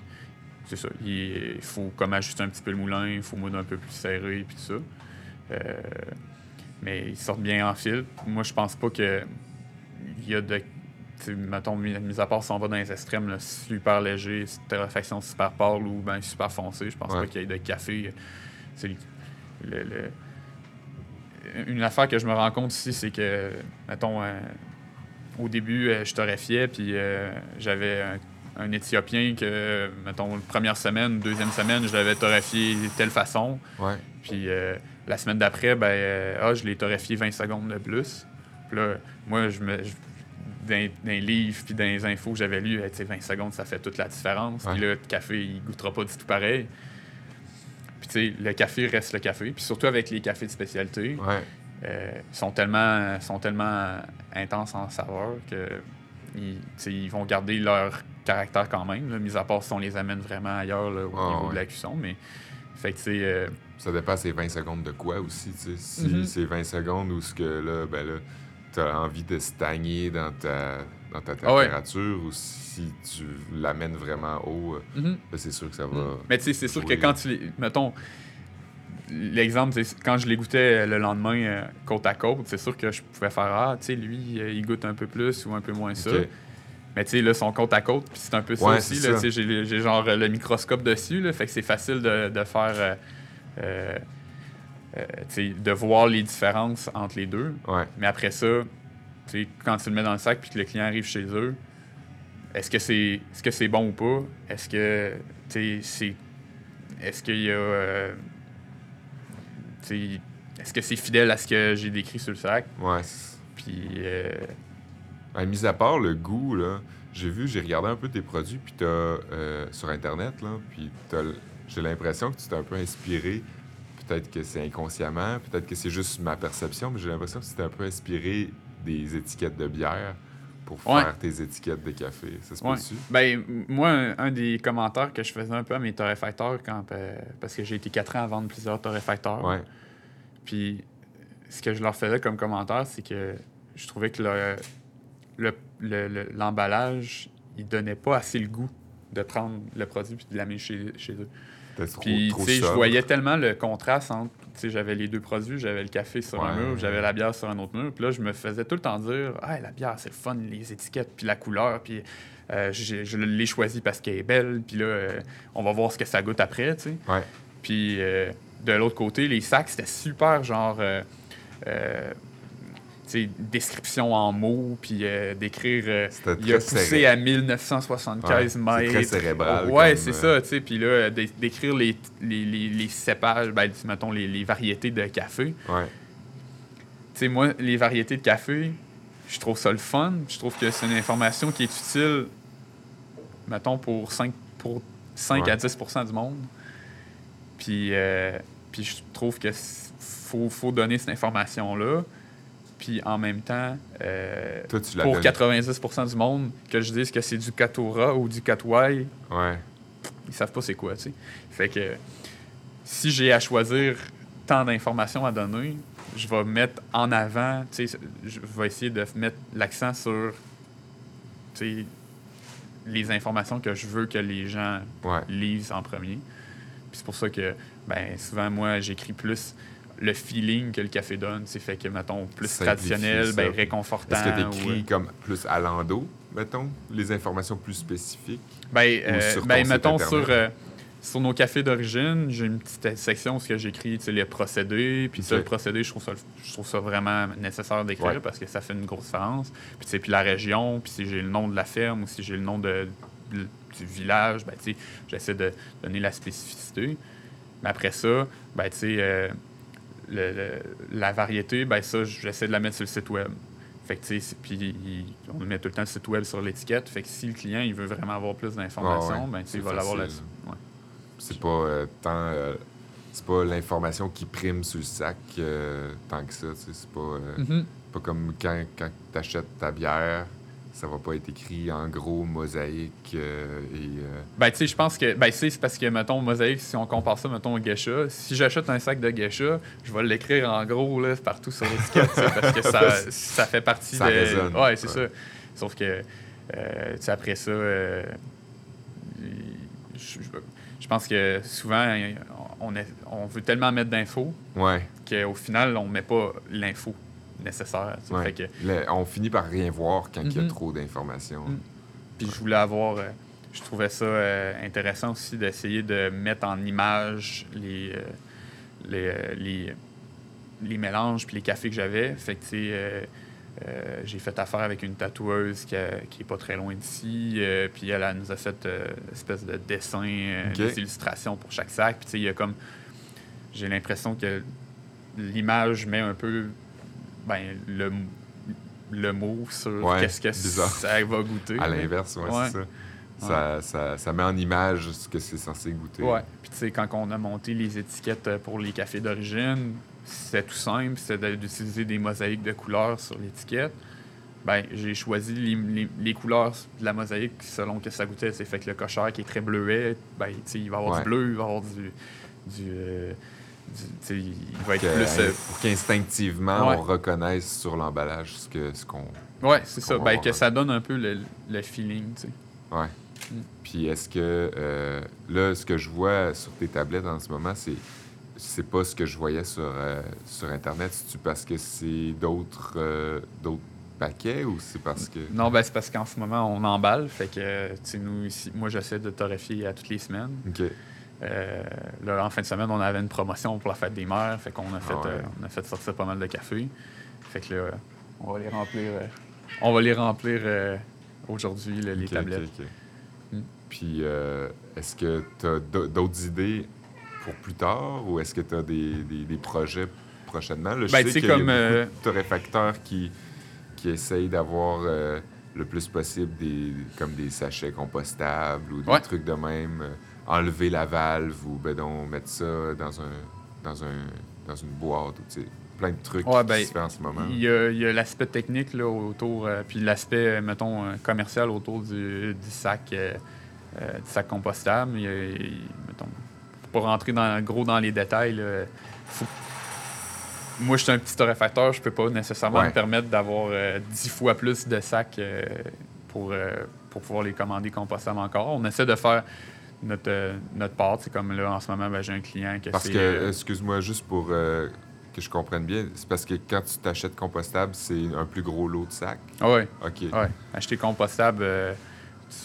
c'est ça. Il, il faut comme ajuster un petit peu le moulin, il faut moudre un peu plus serré puis tout ça. Euh, mais ils sortent bien en fil. Moi, je pense pas que il y a de. Mettons, mis, à part si on va dans les extrêmes, là, super léger, torréfaction super pâle ou ben, super foncé, je pense Ouais. pas qu'il y ait de café. C'est le- le- le- Une affaire que je me rends compte ici, c'est que, mettons, euh, au début, euh, je torréfiais, puis euh, j'avais un, un Éthiopien que, mettons, première semaine, deuxième semaine, je l'avais torréfié de telle façon. Ouais. Puis la semaine d'après, ben, euh, ah, je l'ai torréfié 20 secondes de plus. Puis là, moi, je me. je- dans, dans les livres puis dans les infos que j'avais lues, eh, tu sais, 20 secondes, ça fait toute la différence. Puis là, le café, il goûtera pas du tout pareil. Puis tu sais, le café reste le café. Puis surtout avec les cafés de spécialité, Ouais. euh, ils sont tellement, sont tellement intenses en saveur que ils, ils vont garder leur caractère quand même, là, mis à part si on les amène vraiment ailleurs là, au Ah, niveau ouais. de la cuisson. Mais fait que sais, euh, Ça dépend c'est 20 secondes de quoi aussi, tu sais. Si Mhm. c'est 20 secondes où ce que là, ben là, t'as envie de stagner dans ta, dans ta Ah ouais. température ou si tu l'amènes vraiment haut, euh, mhm. là, c'est sûr que ça va. Mais tu sais, c'est sûr que quand tu les. Mettons, l'exemple, c'est quand je les goûtais le lendemain euh, côte à côte, c'est sûr que je pouvais faire Ah, tu sais, lui, euh, il goûte un peu plus ou un peu moins ça. Mais tu sais, là, son côte à côte, puis c'est un peu ça Ouais, aussi. Là, ça. j'ai, j'ai genre euh, le microscope dessus, là, fait que c'est facile de, de faire. euh, euh, euh, tu sais, de voir les différences entre les deux. Ouais. Mais après ça, tu sais, quand tu le mets dans le sac puis que le client arrive chez eux, est-ce que c'est est-ce que c'est bon ou pas? Est-ce que tu sais, c'est est-ce qu'il y a tu sais, est-ce que c'est fidèle à ce que j'ai décrit sur le sac? Ouais. Puis euh, Ouais, mis à part le goût, là, j'ai vu, j'ai regardé un peu tes produits, puis t'as euh, sur Internet, là, puis j'ai l'impression que tu t'es un peu inspiré. Peut-être que c'est inconsciemment, peut-être que c'est juste ma perception, mais j'ai l'impression que tu t'es un peu inspiré des étiquettes de bière pour Ouais. faire tes étiquettes de café. Ça se Ouais. peut-tu? Ben, moi, un, un des commentaires que je faisais un peu à mes torréfacteurs, quand, euh, parce que j'ai été quatre ans à vendre plusieurs torréfacteurs. Ouais. Puis, ce que je leur faisais comme commentaire, c'est que je trouvais que le- le- le- le- l'emballage, il donnait pas assez le goût de prendre le produit puis de l'amener chez, chez eux. Puis, trop tu sais, je voyais tellement le contraste entre, tu sais, j'avais les deux produits, j'avais le café sur un Ouais. mur, j'avais la bière sur un autre mur. Puis là, je me faisais tout le temps dire, ah, la bière, c'est le fun, les étiquettes, puis la couleur, puis euh, je l'ai choisie parce qu'elle est belle, puis là, euh, on va voir ce que ça goûte après, tu sais. Ouais. Puis euh, de l'autre côté, les sacs, c'était super genre. euh, euh, tu sais, description en mots, puis euh, d'écrire. euh, il a poussé serré. à 1975 Ouais, c'est mètres. très cérébral Ouais, c'est euh, ça, tu sais. Puis là, d'é- d'écrire les, les, les, les cépages, ben, mettons, les, les variétés de café. Ouais. Tu sais, moi, les variétés de café, je trouve ça le fun. Je trouve que c'est une information qui est utile, mettons, pour 5, pour 5 Ouais. à 10% du monde. Puis, euh, puis je trouve que faut, faut donner cette information-là. Puis en même temps, euh, Toi, tu la pour donnes. 90% du monde, que je dise que c'est du Catora ou du Catway, Ouais. ils savent pas c'est quoi, tu sais. Fait que si j'ai à choisir tant d'informations à donner, je vais mettre en avant, tu sais, je vais essayer de mettre l'accent sur, tu sais, les informations que je veux que les gens Ouais. lisent en premier. Puis c'est pour ça que, ben, souvent, moi, j'écris plus le feeling que le café donne. C'est fait que, mettons, plus traditionnel, ben, réconfortant. Est-ce que ou, tu écris euh, comme plus à l'endo, mettons, les informations plus spécifiques? Ben, Ou euh, sur ben, mettons sur, euh, sur nos cafés d'origine, j'ai une petite section où j'écris les procédés. Puis ça, Ok. le procédé, je trouve ça, je trouve ça vraiment nécessaire d'écrire Ouais. parce que ça fait une grosse différence. Puis, puis la région, puis si j'ai le nom de la ferme ou si j'ai le nom de, de- du village, ben, j'essaie de donner la spécificité. Mais après ça, ben, tu sais, euh, le- le- la variété, ben, ça, j'essaie de la mettre sur le site web. Fait que, tu sais, c'est- puis on met tout le temps le site web sur l'étiquette. Fait que si le client, il veut vraiment avoir plus d'informations, Ah ouais, ben, il va l'avoir là-dessus. Ouais. C'est pas euh, tant. euh, c'est pas l'information qui prime sur le sac euh, tant que ça. C'est pas, Mhm. pas comme quand, quand tu achètes ta bière, ça va pas être écrit en gros mosaïque euh, et. euh, Ben, tu sais, je pense que. Ben, c'est parce que, mettons, Mosaïque, si on compare ça, mettons, au Geisha, si j'achète un sac de Geisha, je vais l'écrire en gros, là, partout sur l'étiquette, parce que ça, ça fait partie Ça de. résonne. Ouais, c'est Ouais. ça. Sauf que, euh, tu sais, après ça, euh, je, pense que souvent, on, est, on veut tellement mettre d'infos Ouais, qu'au final, on met pas l'info nécessaire. tu sais. ouais. Fait que, Le- on finit par rien voir quand il y a Mhm. trop d'informations. Mhm. Puis je voulais avoir. euh, je trouvais ça euh, intéressant aussi d'essayer de mettre en image les, euh, les, les, les mélanges puis les cafés que j'avais. Fait que, j'ai fait affaire avec une tatoueuse qui, a- qui est pas très loin d'ici. puis elle, elle nous a fait une espèce de dessin, des illustrations pour chaque sac. Puis tu sais, il y a comme. J'ai l'impression que l'image met un peu ben, le, le mot sur Ouais, qu'est-ce que bizarre. ça va goûter. À l'inverse, ouais, Ouais. c'est ça. Ça, ça. ça met en image ce que c'est censé goûter. Ouais. Puis tu sais, quand on a monté les étiquettes pour les cafés d'origine, c'était tout simple, c'était d'utiliser des mosaïques de couleurs sur l'étiquette. Ben, j'ai choisi les, les- les couleurs de la mosaïque selon que ça goûtait. C'est fait que le cochère qui est très bleuet, ben, tu sais, il va avoir du bleu, il va avoir du. du, euh, il va être Que- plus. euh, pour qu'instinctivement, Ouais. on reconnaisse sur l'emballage ce que ce qu'on. ouais, c'est qu'on ça. Ben, que ça donne un peu le, le feeling, tu sais. Ouais. Mm. Puis est-ce que euh, là, ce que je vois sur tes tablettes en ce moment, c'est c'est pas ce que je voyais sur, euh, sur Internet. C'est-tu parce que c'est d'autres d'autres paquets ou c'est parce que. Non, ben, c'est parce qu'en ce moment, on emballe. Fait que, tu nous, ici, moi, j'essaie de torréfier à toutes les semaines. OK. Euh, là, en fin de semaine, on avait une promotion pour la fête des mères. Fait qu'on a, fait, Ah ouais. euh, on a fait sortir pas mal de café. Fait que là, on va les remplir, euh, on va les remplir aujourd'hui, les tablettes. ok, ok. Mm. Puis, est-ce que tu as d'autres idées pour plus tard ou est-ce que tu as des, des- des projets prochainement? Là, je Ben, sais qu'il y a comme, beaucoup de torréfacteurs qui, qui essayent d'avoir le plus possible des, comme des sachets compostables ou des Ouais. trucs de même. Enlever la valve ou ben donc, mettre ça dans, un, dans, un, dans une boîte. Ou, plein de trucs Ouais, qui ben, se fait en ce moment. Il y a, il y a l'aspect technique là, autour, euh, puis l'aspect, euh, mettons, euh, commercial autour du, du sac, euh, euh, du sac compostable. Il y a- il- mettons, pour pas rentrer dans, gros dans les détails, là, faut- moi, je suis un petit torréfacteur, je peux pas nécessairement Ouais. me permettre d'avoir dix fois plus de sacs pour, pour pouvoir les commander compostables encore. On essaie de faire notre, euh, notre part. C'est comme là, en ce moment, ben, j'ai un client qui Parce que, euh, excuse-moi, juste pour euh, que je comprenne bien, c'est parce que quand tu t'achètes compostable, c'est un plus gros lot de sacs? ah ouais. OK. Ouais, acheter compostable, euh,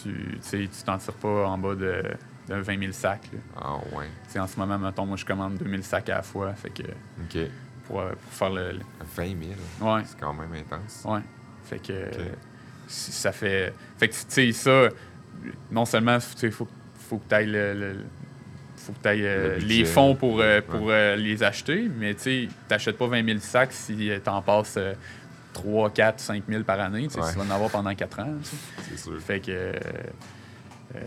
tu t'en tires pas en bas de, de 20 000 sacs. là. Ah, ouais. Tu sais, en ce moment, mettons, moi, je commande 2000 sacs à la fois. Fait que OK. pour, pour faire le. le- 20 000, Ouais, c'est quand même intense. ouais. Fait que ça fait. Fait que, tu sais, ça, non seulement, tu sais, faut, faut que tu ailles le. le- faut que tu Le budget. les fonds pour, euh, pour euh, les acheter, mais tu n'achètes pas 20 000 sacs si tu en passes euh, 3, 4, 5 000 par année. tu sais, Ouais. Tu vas en avoir pendant 4 ans. C'est sûr. Fait que. euh, euh,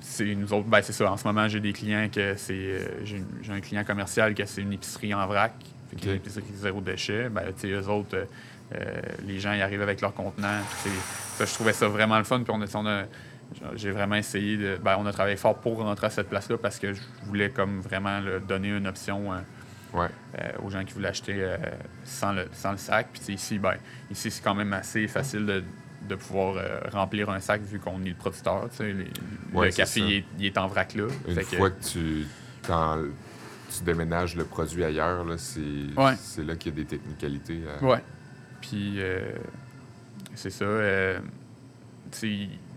c'est nous autres, ben c'est ça. En ce moment, j'ai des clients que c'est. euh, j'ai un client commercial que c'est une épicerie en vrac. Fait que Ok. une épicerie zéro déchet. Ben, tu eux autres, euh, euh, les gens, ils arrivent avec leur contenant. Ça, je trouvais ça vraiment le fun. Puis on a, on a- j'ai vraiment essayé de. Ben, on a travaillé fort pour rentrer à cette place-là parce que je voulais comme vraiment là, donner une option. euh, Ouais. euh, aux gens qui voulaient acheter euh, sans, le, sans le sac. Puis ici, ben, ici c'est quand même assez facile de, de pouvoir remplir un sac vu qu'on est le producteur. Les- Ouais, le café il est, il est en vrac là. Une Fait fois que tu, tu déménages le produit ailleurs, là, c'est, Ouais. là qu'il y a des technicalités. Ouais. Puis c'est ça.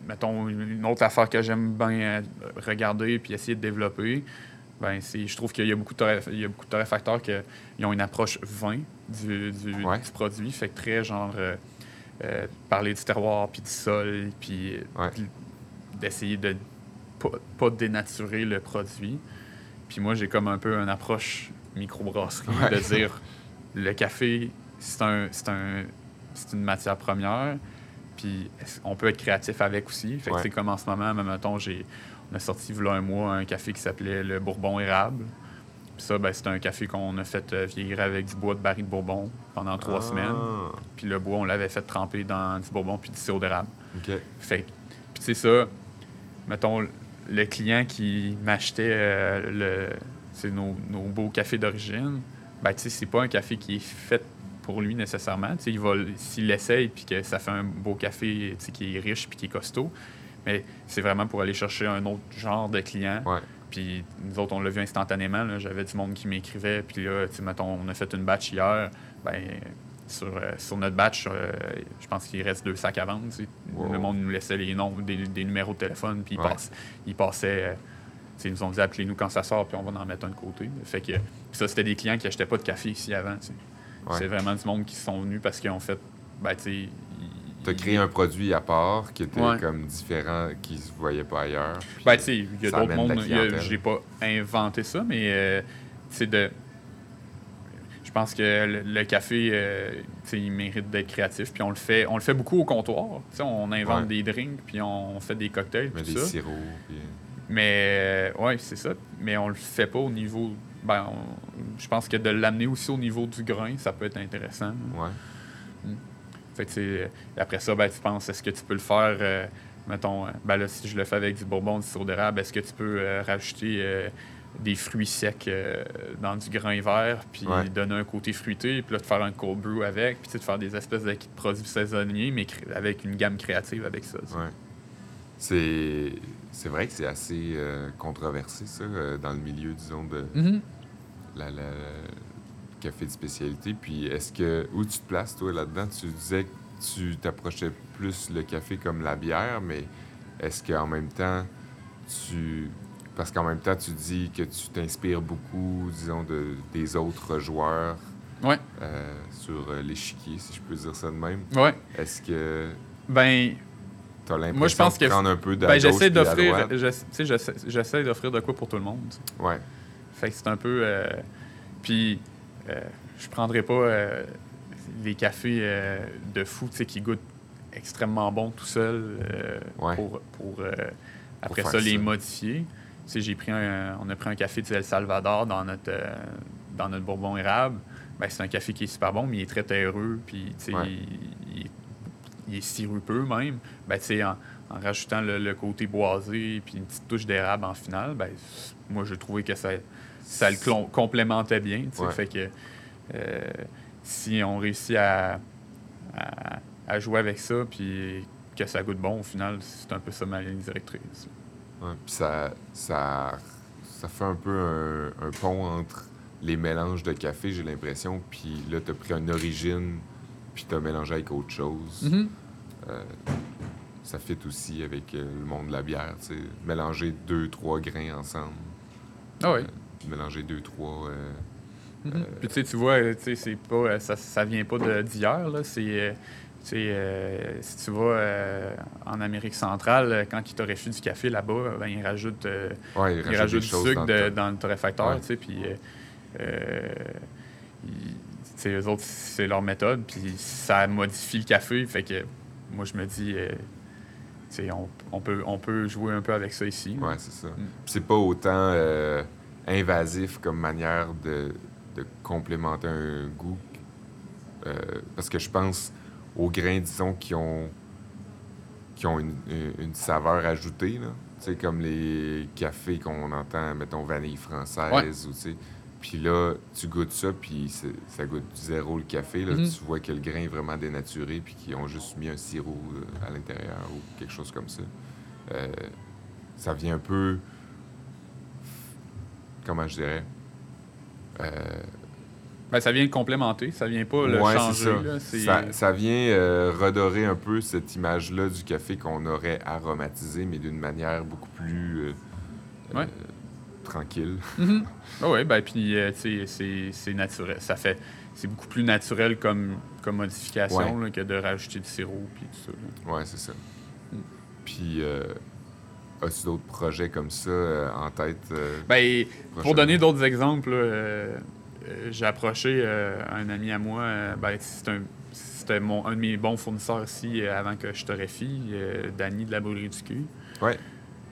Mettons, une autre affaire que j'aime bien euh, regarder puis essayer de développer, ben c'est, je trouve qu'il y a beaucoup de, il y a beaucoup de torréfacteurs qui ont une approche vin du, du, Ouais. du produit. Fait que très genre euh, euh, parler du terroir puis du sol puis Ouais. d'essayer de pas, pas dénaturer le produit. Puis moi, j'ai comme un peu une approche microbrasserie Ouais. de dire le café, c'est un, c'est un, c'est une matière première. Puis on peut être créatif avec aussi? Fait que Ouais. c'est comme en ce moment, même mettons, j'ai, on a sorti il y a un mois un café qui s'appelait le Bourbon érable. Puis ça, ben, c'est un café qu'on a fait euh, vieillir avec du bois de baril de Bourbon pendant trois Ah, semaines. Puis le bois, on l'avait fait tremper dans du Bourbon puis du sirop d'érable. Fait puis sais ça, mettons, le client qui m'achetait euh, le, c'est nos, nos beaux cafés d'origine, ben tu sais, c'est pas un café qui est fait pour lui nécessairement. Tu sais, il va, s'il l'essaye puis que ça fait un beau café tu sais, qui est riche puis qui est costaud, mais c'est vraiment pour aller chercher un autre genre de client. Ouais. Puis nous autres, on l'a vu instantanément. là. J'avais du monde qui m'écrivait. Puis là, mettons, on a fait une batch hier. Ben, sur, euh, sur notre batch, euh, je pense qu'il reste deux sacs à vendre. tu sais. Wow. Le monde nous laissait les noms, des, des numéros de téléphone. Puis ils, Ouais. ils passaient. euh, ils nous ont dit appelez-nous quand ça sort, puis on va en mettre un de côté. Fait que ça, c'était des clients qui n'achetaient pas de café ici avant. Ouais. C'est vraiment du monde qui sont venus parce qu'ils ont fait. Ben, tu sais. ils- Tu as créé un produit à part qui était Ouais. comme différent, qui se voyait pas ailleurs. Ben, tu sais, il y a d'autres mondes. n'ai pas inventé ça, mais euh, c'est de. Je pense que le, le café, euh, il mérite d'être créatif. Puis on le fait, on le fait beaucoup au comptoir. On invente Ouais. des drinks, puis on fait des cocktails, mais tout des ça. sirops. puis- Mais euh, ouais, c'est ça. Mais on le fait pas au niveau. Ben, on- je pense que de l'amener aussi au niveau du grain, ça peut être intéressant. Ouais. Fait que, sais, après ça, ben, tu penses, est-ce que tu peux le faire, euh, mettons, euh, ben là, si je le fais avec du bourbon, du sirop d'érable, est-ce que tu peux euh, rajouter euh, des fruits secs euh, dans du grain vert, puis Ouais. donner un côté fruité, puis là, de faire un cold brew avec, puis de faire des espèces de produits saisonniers, mais avec une gamme créative avec ça. Ouais. C'est, c'est vrai que c'est assez euh, controversé, ça, euh, dans le milieu, disons, de Mhm. la, la- la- café de spécialité. Puis est-ce que. Où tu te places, toi, là-dedans? Tu disais que tu t'approchais plus le café comme la bière, mais est-ce qu'en même temps, tu. parce qu'en même temps, tu dis que tu t'inspires beaucoup, disons, de, des autres joueurs Ouais. euh, sur l'échiquier, si je peux dire ça de même? Ouais. Est-ce que Ben, l'impression Moi, je pense de que- prendre un peu de ben j'essaie d'offrir, j'essaie d'offrir de quoi pour tout le monde. tu sais. Ouais, Fait que c'est un peu. euh, puis, euh, je prendrais pas euh, les cafés euh, de fou, tu sais, qui goûtent extrêmement bon tout seul Ouais. pour, pour, après ça, les ça. modifier. J'ai pris un, on a pris un café du El Salvador dans notre, dans notre bourbon érable. Ben, c'est un café qui est super bon, mais il est très terreux, puis Ouais. il est- il est sirupeux même. Ben, en, en rajoutant le, le côté boisé puis une petite touche d'érable en finale, ben, moi, j'ai trouvé que ça, ça le complémentait bien. Ouais. Fait que euh, si on réussit à, à, à jouer avec ça, puis que ça goûte bon, au final, c'est un peu ça ma ligne directrice. ouais. Puis ça, ça, ça fait un peu un, un pont entre les mélanges de café, j'ai l'impression, puis là, tu as pris une origine, puis tu as mélangé avec autre chose. Mm-hmm. Euh, ça fit aussi avec euh, le monde de la bière, tu sais. Mélanger deux, trois grains ensemble. Ah oui. Euh, mélanger deux, trois. euh, Mhm. Puis tu sais, tu vois, tu sais, c'est pas, ça, ça vient pas d'hier, là. C'est, tu sais, euh, si tu vas euh, en Amérique centrale, quand ils torréfient du café là-bas, ben, ils rajoutent, euh, Ouais, ils ils rajoutent du sucre dans de- le dans le torréfacteur, Ouais. tu sais, puis tu sais, eux autres, c'est leur méthode, puis ça modifie le café, fait que moi, je me dis, euh, on, on peut, on peut jouer un peu avec ça ici. Ouais, c'est ça. Mm. C'est pas autant euh, invasif comme manière de, de complémenter un goût. Euh, parce que je pense aux grains, disons, qui ont, qui ont une, une- une saveur ajoutée, là. Tu sais, comme les cafés qu'on entend, mettons, vanille française, ou tu sais. Puis là, tu goûtes ça, puis ça goûte zéro le café. Là. Mhm. Tu vois que le grain est vraiment dénaturé, puis qu'ils ont juste mis un sirop euh, à l'intérieur ou quelque chose comme ça. Euh, ça vient un peu. Comment je dirais Euh, Ben, ça vient le complémenter, ça vient pas le ouais, changer. ça. là, ça. ça vient euh, redorer un peu cette image-là du café qu'on aurait aromatisé, mais d'une manière beaucoup plus Ouais. Tranquille. Mhm. Ah ouais, ben puis euh, c'est naturel. Ça fait c'est beaucoup plus naturel comme, comme modification Ouais. là, que de rajouter du sirop puis tout ça. Ouais, c'est ça. Mm. Puis, euh, as-tu d'autres projets comme ça euh, en tête? euh, Ben, pour donner d'autres exemples, j'ai approché un ami à moi. ben, c'est un c'était mon, un de mes bons fournisseurs ici avant que je torréfie, euh, Danny de la Brûlerie du Cul. Ouais.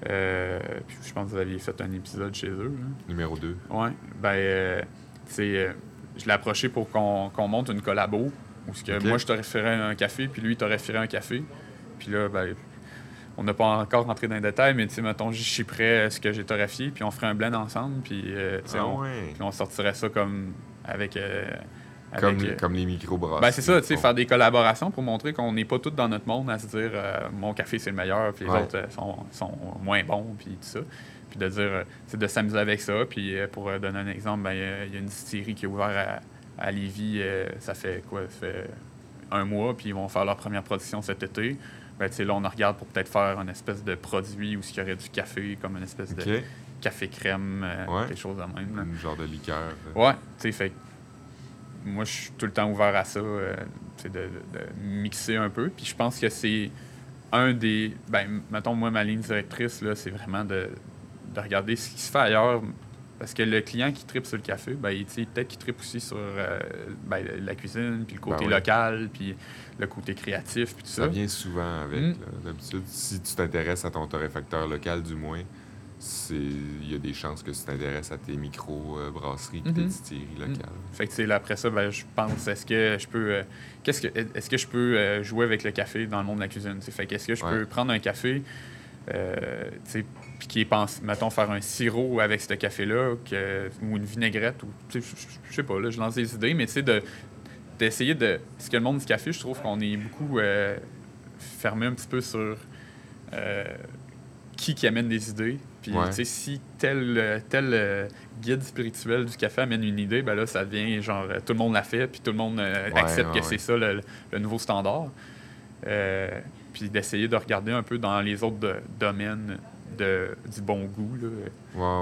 Euh, puis je pense que vous aviez fait un épisode chez eux. là. Numéro 2. Ouais. Ben, euh, euh, je l'ai approché pour qu'on monte une collabo. Où que moi, je t'aurais fait un café, puis lui, il t'aurait fait un café. Puis là, ben, on n'a pas encore rentré dans les détails, mais tu sais, mettons, je suis prêt à ce que j'ai torréfié, puis on ferait un blend ensemble, puis, euh, Ah on, ouais. puis on sortirait ça comme avec. euh, avec, euh, comme les micro-brasseries. ben, c'est ça, tu sais, faire des collaborations pour montrer qu'on n'est pas tous dans notre monde à se dire euh, mon café c'est le meilleur, puis les Ouais. autres euh, sont, sont moins bons, puis tout ça. Puis de dire, c'est de s'amuser avec ça. Puis pour donner un exemple, ben, il y a- il y a une distillerie qui est ouverte à, à Lévis, ça fait quoi Ça fait un mois, puis ils vont faire leur première production cet été. Ben, là, on en regarde pour peut-être faire une espèce de produit où il y aurait du café, comme une espèce de café crème, Ouais. quelque chose de même. Un genre de liqueur. Ouais, tu sais, fait moi, je suis tout le temps ouvert à ça, euh, de, de- mixer un peu. Puis je pense que c'est un des. Ben, mettons, moi, ma ligne directrice, là, c'est vraiment de, de regarder ce qui se fait ailleurs. Parce que le client qui tripe sur le café, ben, peut-être qu'il tripe aussi sur euh, ben, la cuisine, puis le côté Ben local, puis le côté créatif, puis tout ça. Ça vient souvent avec. Mm. là. D'habitude, si tu t'intéresses à ton torréfacteur local, du moins, il y a des chances que tu t'intéresses à tes micro-brasseries et tes Mhm. distilleries locales. Fait que c'est là, après ça, ben, je pense, est-ce que je peux, euh, qu'est-ce que, est-ce que je peux euh, jouer avec le café dans le monde de la cuisine? t'sais? Fait que est-ce que je Ouais. peux prendre un café, euh, tu sais, puis qui est pensé, mettons, faire un sirop avec ce café-là, que, ou une vinaigrette, ou, tu sais, je- sais pas, là, je lance des idées, mais tu sais, de, d'essayer de, parce que le monde du café, je trouve qu'on est beaucoup euh, fermé un petit peu sur euh, qui qui amène des idées. Puis, Ouais. si tel, tel euh, guide spirituel du café amène une idée, ben là, ça devient genre, euh, tout le monde l'a fait, puis tout le monde euh, Ouais, accepte ouais, que c'est ça le, le nouveau standard. Euh, puis d'essayer de regarder un peu dans les autres do- domaines de, du bon goût.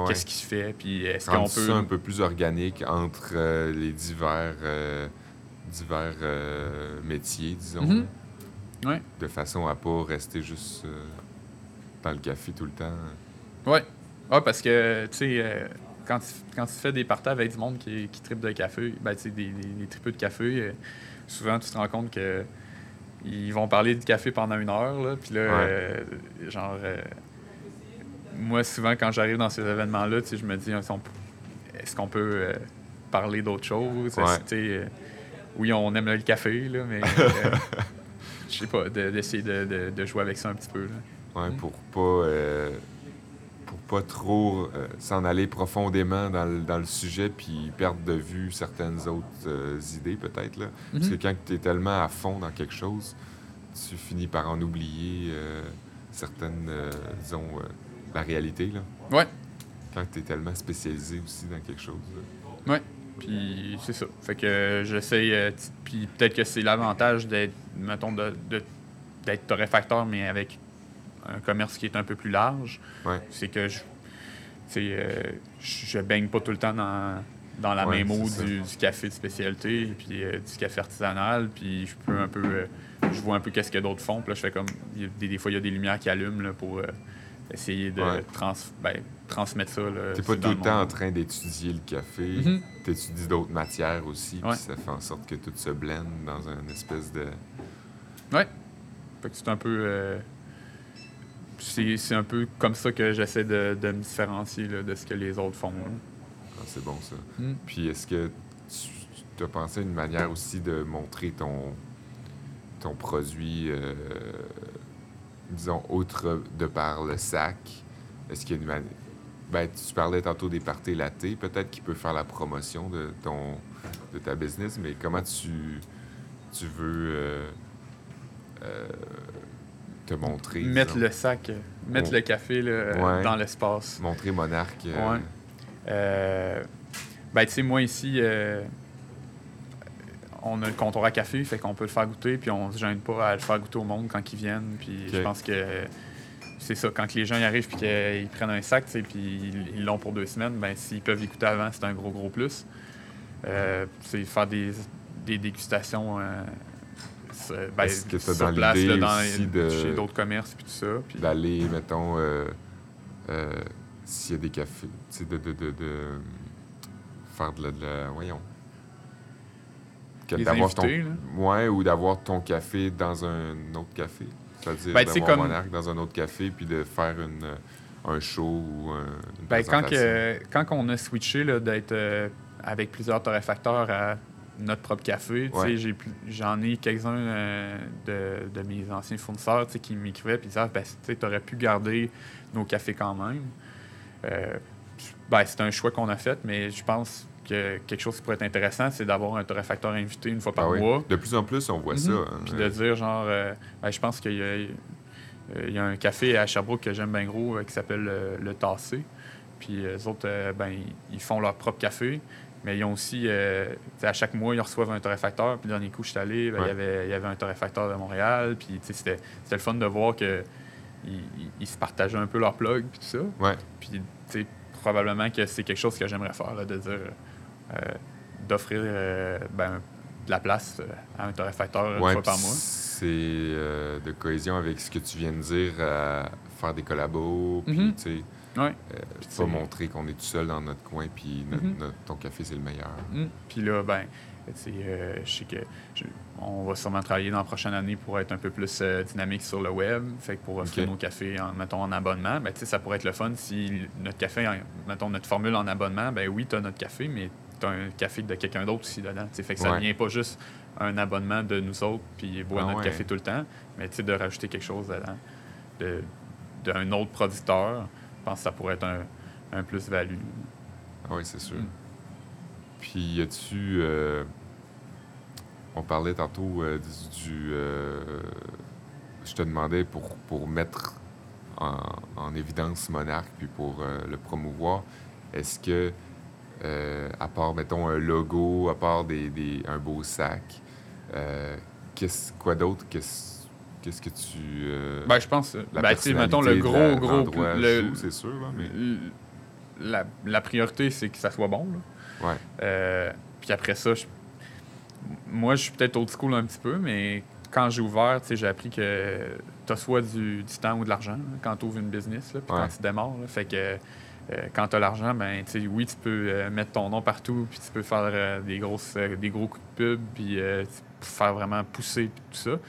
Qu'est-ce qui se fait, puis est-ce qu'on peut... ça un peu plus organique entre euh, les divers, divers métiers, disons. Mhm. Ouais. De façon à pas rester juste dans le café tout le temps. Ouais. Ah, parce que, tu sais, euh, quand, tu, quand tu fais des parties avec du monde qui, qui tripe de café, ben, tu sais, des, des, des tripeux de café, euh, souvent, tu te rends compte que ils vont parler du café pendant une heure, là, puis là, Ouais. euh, genre, moi, souvent, quand j'arrive dans ces événements-là, tu sais, je me dis, est-ce qu'on peut- parler d'autre chose? Ouais. oui, on aime le café, là, mais... je sais pas, de- d'essayer de, de- de jouer avec ça un petit peu, là. Ouais, Mm. pour pas pas trop euh, s'en aller profondément dans le, dans le sujet puis perdre de vue certaines autres euh, idées peut-être là. Parce que Mhm. quand tu es tellement à fond dans quelque chose, tu finis par en oublier euh, certaines disons la réalité là. Ouais. Quand tu es tellement spécialisé aussi dans quelque chose. là. Puis c'est ça. Fait que j'essaye. t- puis peut-être que c'est l'avantage d'être, mettons, de, de- d'être torréfacteur, mais avec un commerce qui est un peu plus large. Ouais. C'est que je. tu euh, je je baigne pas tout le temps dans, dans la Ouais, même eau du, du café de spécialité, puis euh, du café artisanal, puis je peux un peu. euh, je vois un peu qu'est-ce que d'autres font, puis là, je fais comme. il y a des, des fois, il y a des lumières qui allument là, pour euh, essayer de Ouais. trans, ben, transmettre ça. T'es pas tout le temps en train d'étudier le café. Mhm. Tu étudies d'autres matières aussi, puis Ouais. ça fait en sorte que tout se blende dans une espèce de Fait que c'est un peu. C'est, c'est un peu comme ça que j'essaie de, de me différencier là, de ce que les autres font. là. Ah, c'est bon ça. Mm. Puis est-ce que tu as pensé à une manière aussi de montrer ton, ton produit, euh, disons, outre de par le sac? Est-ce qu'il y a une manière... Ben, tu parlais tantôt des parties latées, peut-être qu'il peut faire la promotion de, ton, de ta business, mais comment tu, tu veux euh, euh, te montrer? Mettre disons? le sac, euh, mettre Oh. le café là, euh, Ouais. dans l'espace. Montrer Monarque. euh, Ouais. Euh, ben, tu sais, moi ici, euh, on a le comptoir à café, fait qu'on peut le faire goûter, puis on se gêne pas à le faire goûter au monde quand ils viennent. Puis je pense que c'est ça, quand les gens y arrivent puis qu'ils prennent un sac, puis ils- l'ont pour deux semaines, ben s'ils peuvent y goûter avant, c'est un gros, gros plus. C'est faire des, des dégustations. C'est- ben, Est-ce que t'as sur dans place, l'idée là, dans- aussi de- chez d'autres commerces, puis tout ça. Puis, d'aller, mettons, euh, euh, s'il y a des cafés, tu sais, de, de, de, de faire de la, de la- voyons. Que Les d'avoir ton, là. ouais, ou d'avoir ton café dans un autre café. C'est-à-dire Ben, d'avoir comme- Monarque dans un autre café, puis de faire une, euh, un show ou un, une Ben, quand, que- quand on a switché là, d'être euh, avec plusieurs torréfacteurs à notre propre café, Ouais. j'ai j'en ai quelques-uns euh, de, de mes anciens fournisseurs qui m'écrivaient et disaient ben, tu aurais pu garder nos cafés quand même. Euh, ben, c'est un choix qu'on a fait, mais je pense que quelque chose qui pourrait être intéressant, c'est d'avoir un torréfacteur invité une fois par Ah oui. mois. De plus en plus, on voit Mhm. ça. hein. Puis de dire, genre, euh, ben, je pense qu'il y a, euh, il y a un café à Sherbrooke que j'aime bien gros euh, qui s'appelle euh, Le Tassé. Puis euh, eux autres, euh, ben, ils font leur propre café. Mais ils ont aussi, euh, à chaque mois, ils reçoivent un torréfacteur. Puis le dernier coup, je suis allé, ben, il, y avait, il y avait un torréfacteur de Montréal. Puis c'était c'était le fun de voir que ils, ils- se partageaient un peu leur plug, puis tout ça. Ouais. Puis, probablement que c'est quelque chose que j'aimerais faire, là, de dire, euh, d'offrir euh, ben, de la place à un torréfacteur une Ouais, fois par mois. C'est de cohésion avec ce que tu viens de dire, à faire des collabos, puis Mhm. tu sais, Ouais. euh, Puis, pas tu sais, montrer qu'on est tout seul dans notre coin, puis notre- Mhm. notre- ton café, c'est le meilleur. Mm. Puis là, ben, tu sais, euh, je sais que je- on va sûrement travailler dans la prochaine année pour être un peu plus euh, dynamique sur le web. Fait que pour offrir nos cafés, en, mettons, en abonnement, ben, tu sais, ça pourrait être le fun si notre café, en- mettons, notre formule en abonnement, ben oui, tu as notre café, mais tu as un café de quelqu'un d'autre aussi dedans. Fait que ça Ouais. ne vient pas juste un abonnement de nous autres, puis boire Ah notre ouais. café tout le temps, mais tu sais, de rajouter quelque chose dedans, de- d'un autre producteur. Je pense que ça pourrait être un, un plus-value. Oui, c'est sûr. Mm. Puis, y a-tu. euh, on parlait tantôt euh, du. euh, je te demandais pour, pour mettre en, en évidence Monarque, puis pour le promouvoir, est-ce que, à part, mettons, un logo, à part des, des- un beau sac, qu'est-ce, quoi d'autre? Qu'est-ce, Qu'est-ce que tu. euh, Ben, je pense. la Ben, tu sais, mettons le gros, la- gros. le- c'est sûr, là, mais. la, la priorité, c'est que ça soit bon. là. Ouais. Euh, puis après ça, je- moi, je suis peut-être old school un petit peu, mais quand j'ai ouvert, tu sais, j'ai appris que tu as soit du, du temps ou de l'argent quand tu ouvres une business, là, puis Ouais. quand tu démarres. là. fait que euh, quand tu as l'argent, ben, tu sais, oui, tu peux euh, mettre ton nom partout, puis tu peux faire euh, des, grosses, des gros coups de pub, puis faire vraiment pousser puis tout ça.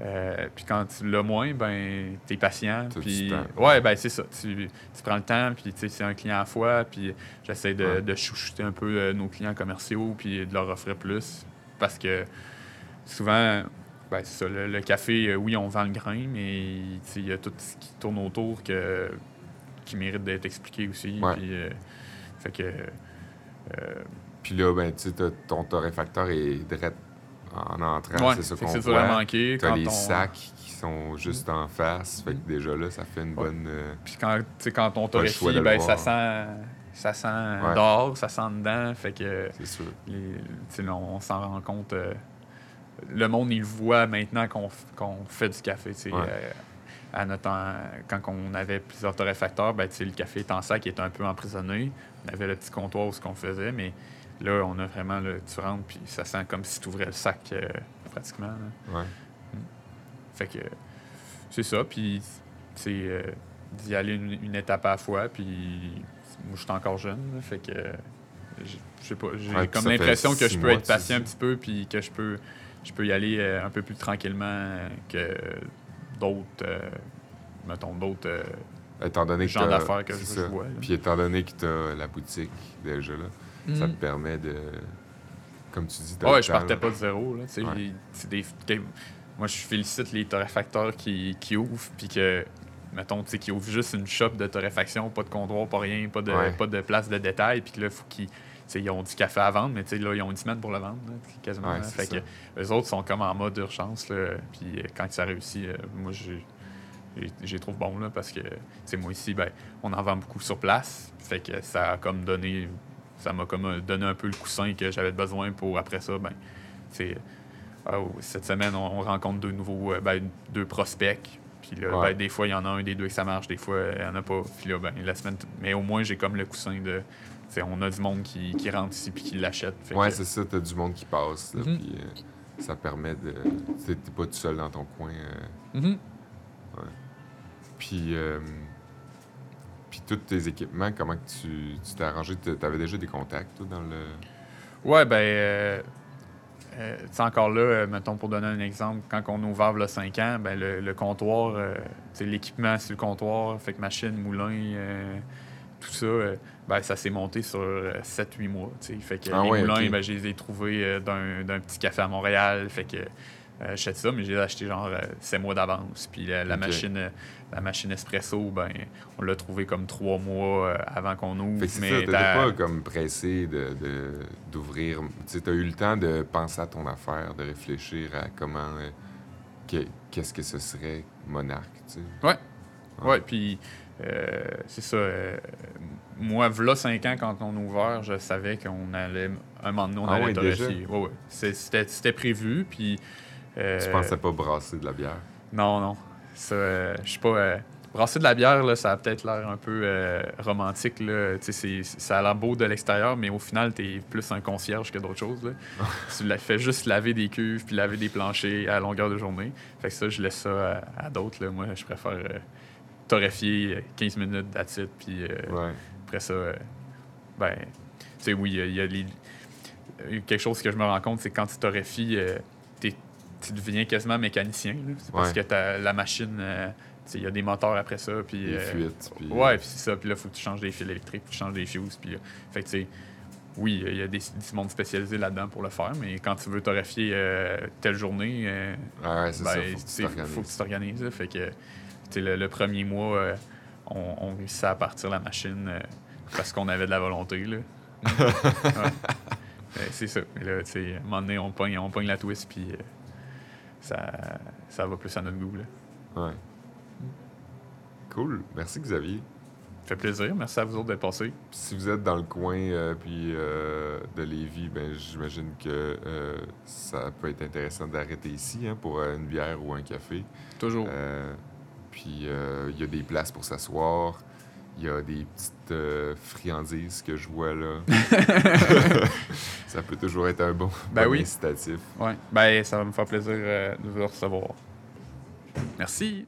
Euh, puis quand tu l'as moins, ben, tu es patient. Puis, ouais, ben, c'est ça. Tu, tu prends le temps, puis c'est un client à la fois, puis j'essaie de, Ouais. de chouchouter un peu euh, nos clients commerciaux, puis de leur offrir plus. Parce que souvent, ben, c'est ça, le, le café, euh, oui, on vend le grain, mais il y a tout ce qui tourne autour que, qui mérite d'être expliqué aussi. Ouais. Puis, euh, fait que. euh, Puis là, ben, tu sais, ton torréfacteur est direct en entrant, ouais, c'est ça qu'on c'est voit. manquer. T'as les on- sacs qui sont juste en face, fait que déjà là, ça fait une Ouais. bonne. euh, Puis quand, quand on torréfie, ben, ça sent, ça sent Ouais. dehors, ça sent dedans. Fait que c'est sûr. les- on s'en rend compte. euh, le monde, il le voit maintenant qu'on qu'on fait du café. euh, à notre quand on avait plusieurs torréfacteurs, ben, le café est en sac, il est un peu emprisonné. On avait le petit comptoir où ce qu'on faisait, mais là, on a vraiment, le, tu rentres, puis ça sent comme si tu ouvrais le sac euh, pratiquement. là. Ouais. Fait que c'est ça, puis c'est euh, d'y aller une, une étape à la fois, puis moi je suis encore jeune, là, fait que j'ai- je sais pas, j'ai Ouais, comme l'impression que je peux mois, être patient un petit peu, puis que je peux, je peux y aller euh, un peu plus tranquillement que d'autres, mettons d'autres Étant donné que genres t'as- d'affaires que je, c'est je ça. vois. là. Puis étant donné que tu as la boutique déjà là, ça te Mhm. permet de. Comme tu dis, t'as Ouais, je partais là. pas de zéro. Là, tu sais, Ouais. les- c'est des, des- moi, je félicite les torréfacteurs qui, qui ouvrent, puis que, mettons, tu sais, qui ouvrent juste une shop de torréfaction, pas de comptoir, pas rien, pas de, Ouais. pas de place de détail, puis que là, faut qu'ils. tu sais, Ils ont du café à vendre, mais tu sais, là, ils ont une semaine pour le vendre, là, quasiment. Ouais, fait que eux autres sont comme en mode urgence. Là, puis quand ça réussit, euh, moi, j'ai- j'ai- trouve bons, là, parce que, sais, moi ici, ben, on en vend beaucoup sur place. Fait que ça a comme donné. Ça m'a comme euh, donné un peu le coussin que j'avais besoin pour après ça, ben, sais, ah, oh, cette semaine, on, on rencontre deux nouveaux, euh, ben, deux prospects. Puis là, Ouais. ben, des fois, il y en a un des deux que ça marche, des fois, il n'y en a pas. Puis là, ben, la semaine. Mais au moins, j'ai comme le coussin de. on a du monde qui, qui rentre ici puis qui l'achète. Ouais, que- c'est ça, t'as du monde qui passe, là, Mhm. puis euh, ça permet de. T'es pas tout seul dans ton coin. euh, Mhm. Puis, euh, puis tous tes équipements, comment que tu tu t'es arrangé? Tu avais déjà des contacts, toi, dans le. Ouais, ben, euh, euh, tu sais, encore là, euh, mettons pour donner un exemple, quand on a ouvert le 5 ans, ben, le, le comptoir, euh, l'équipement sur le comptoir, fait que machine, moulin, euh, tout ça, euh, ben, ça s'est monté sur 7-8 mois. Fait que Ah les ouais, moulins, ben, je les ai trouvés euh, d'un petit café à Montréal. Fait que euh, j'achète ça, mais j'ai acheté genre 7 mois d'avance. Puis la, machine, euh, la machine espresso, ben, on l'a trouvé comme 3 mois euh, avant qu'on ouvre. Fait que mais ça, t'as- pas comme pressé de, de- d'ouvrir. Tu t'as eu le temps de penser à ton affaire, de réfléchir à comment. euh, que- qu'est-ce que ce serait monarque, tu sais? Ouais. Ouais. Ouais, puis euh, c'est ça. euh, moi, v'là 5 ans, quand on a ouvert, je savais qu'on allait, un moment donné, on Ah allait ouais, déjà? Ouais, ouais. C'est- C'était, c'était prévu, puis... Tu pensais pas brasser de la bière? Non, non. Ça, euh, je sais pas... euh, brasser de la bière, là, ça a peut-être l'air un peu euh, romantique. Là. Tu sais, c'est- ça a l'air beau de l'extérieur, mais au final, t'es plus un concierge que d'autres choses. Là. tu la- fais juste laver des cuves puis laver des planchers à longueur de journée. Fait que ça, je laisse ça à, à d'autres. là. Moi, je préfère torréfier euh, 15 minutes d'attitude, puis euh, Ouais. après ça, euh, ben, tu sais, oui, il y a- il y, a les- quelque chose que je me rends compte, c'est que quand tu torréfies, euh, tu deviens quasiment mécanicien. là. C'est parce Ouais. que la machine, euh, il y a des moteurs après ça, puis... Les euh, fuites. Puis, Ouais, puis c'est ça. Puis là, il faut que tu changes des fils électriques, tu changes des fuses. Puis, là, fait que, oui, il y a des, du monde spécialisé là-dedans pour le faire, mais quand tu veux torréfier euh, telle journée, Ah ouais, ben, ça. Faut que tu t'organises. faut que tu t'organises. là. Fait que, le, le premier mois, on, on réussissait à partir la machine parce qu'on avait de la volonté. Là. Ouais. C'est ça. Là, tu sais, à un moment donné, on pogne, on pogne la twist, puis ça, ça va plus à notre goût. Là. Ouais. Cool. Merci, Xavier. Ça fait plaisir. Merci à vous autres d'être passés. Si vous êtes dans le coin euh, puis euh, de Lévis, ben j'imagine que euh, ça peut être intéressant d'arrêter ici hein, pour une bière ou un café. Toujours. Euh, puis euh, il y a des places pour s'asseoir. Il y a des petites euh, friandises que je vois là. ça peut toujours être un bon, Ben bon oui. incitatif. Ouais. Ben, ça va me faire plaisir euh, de vous recevoir. Merci.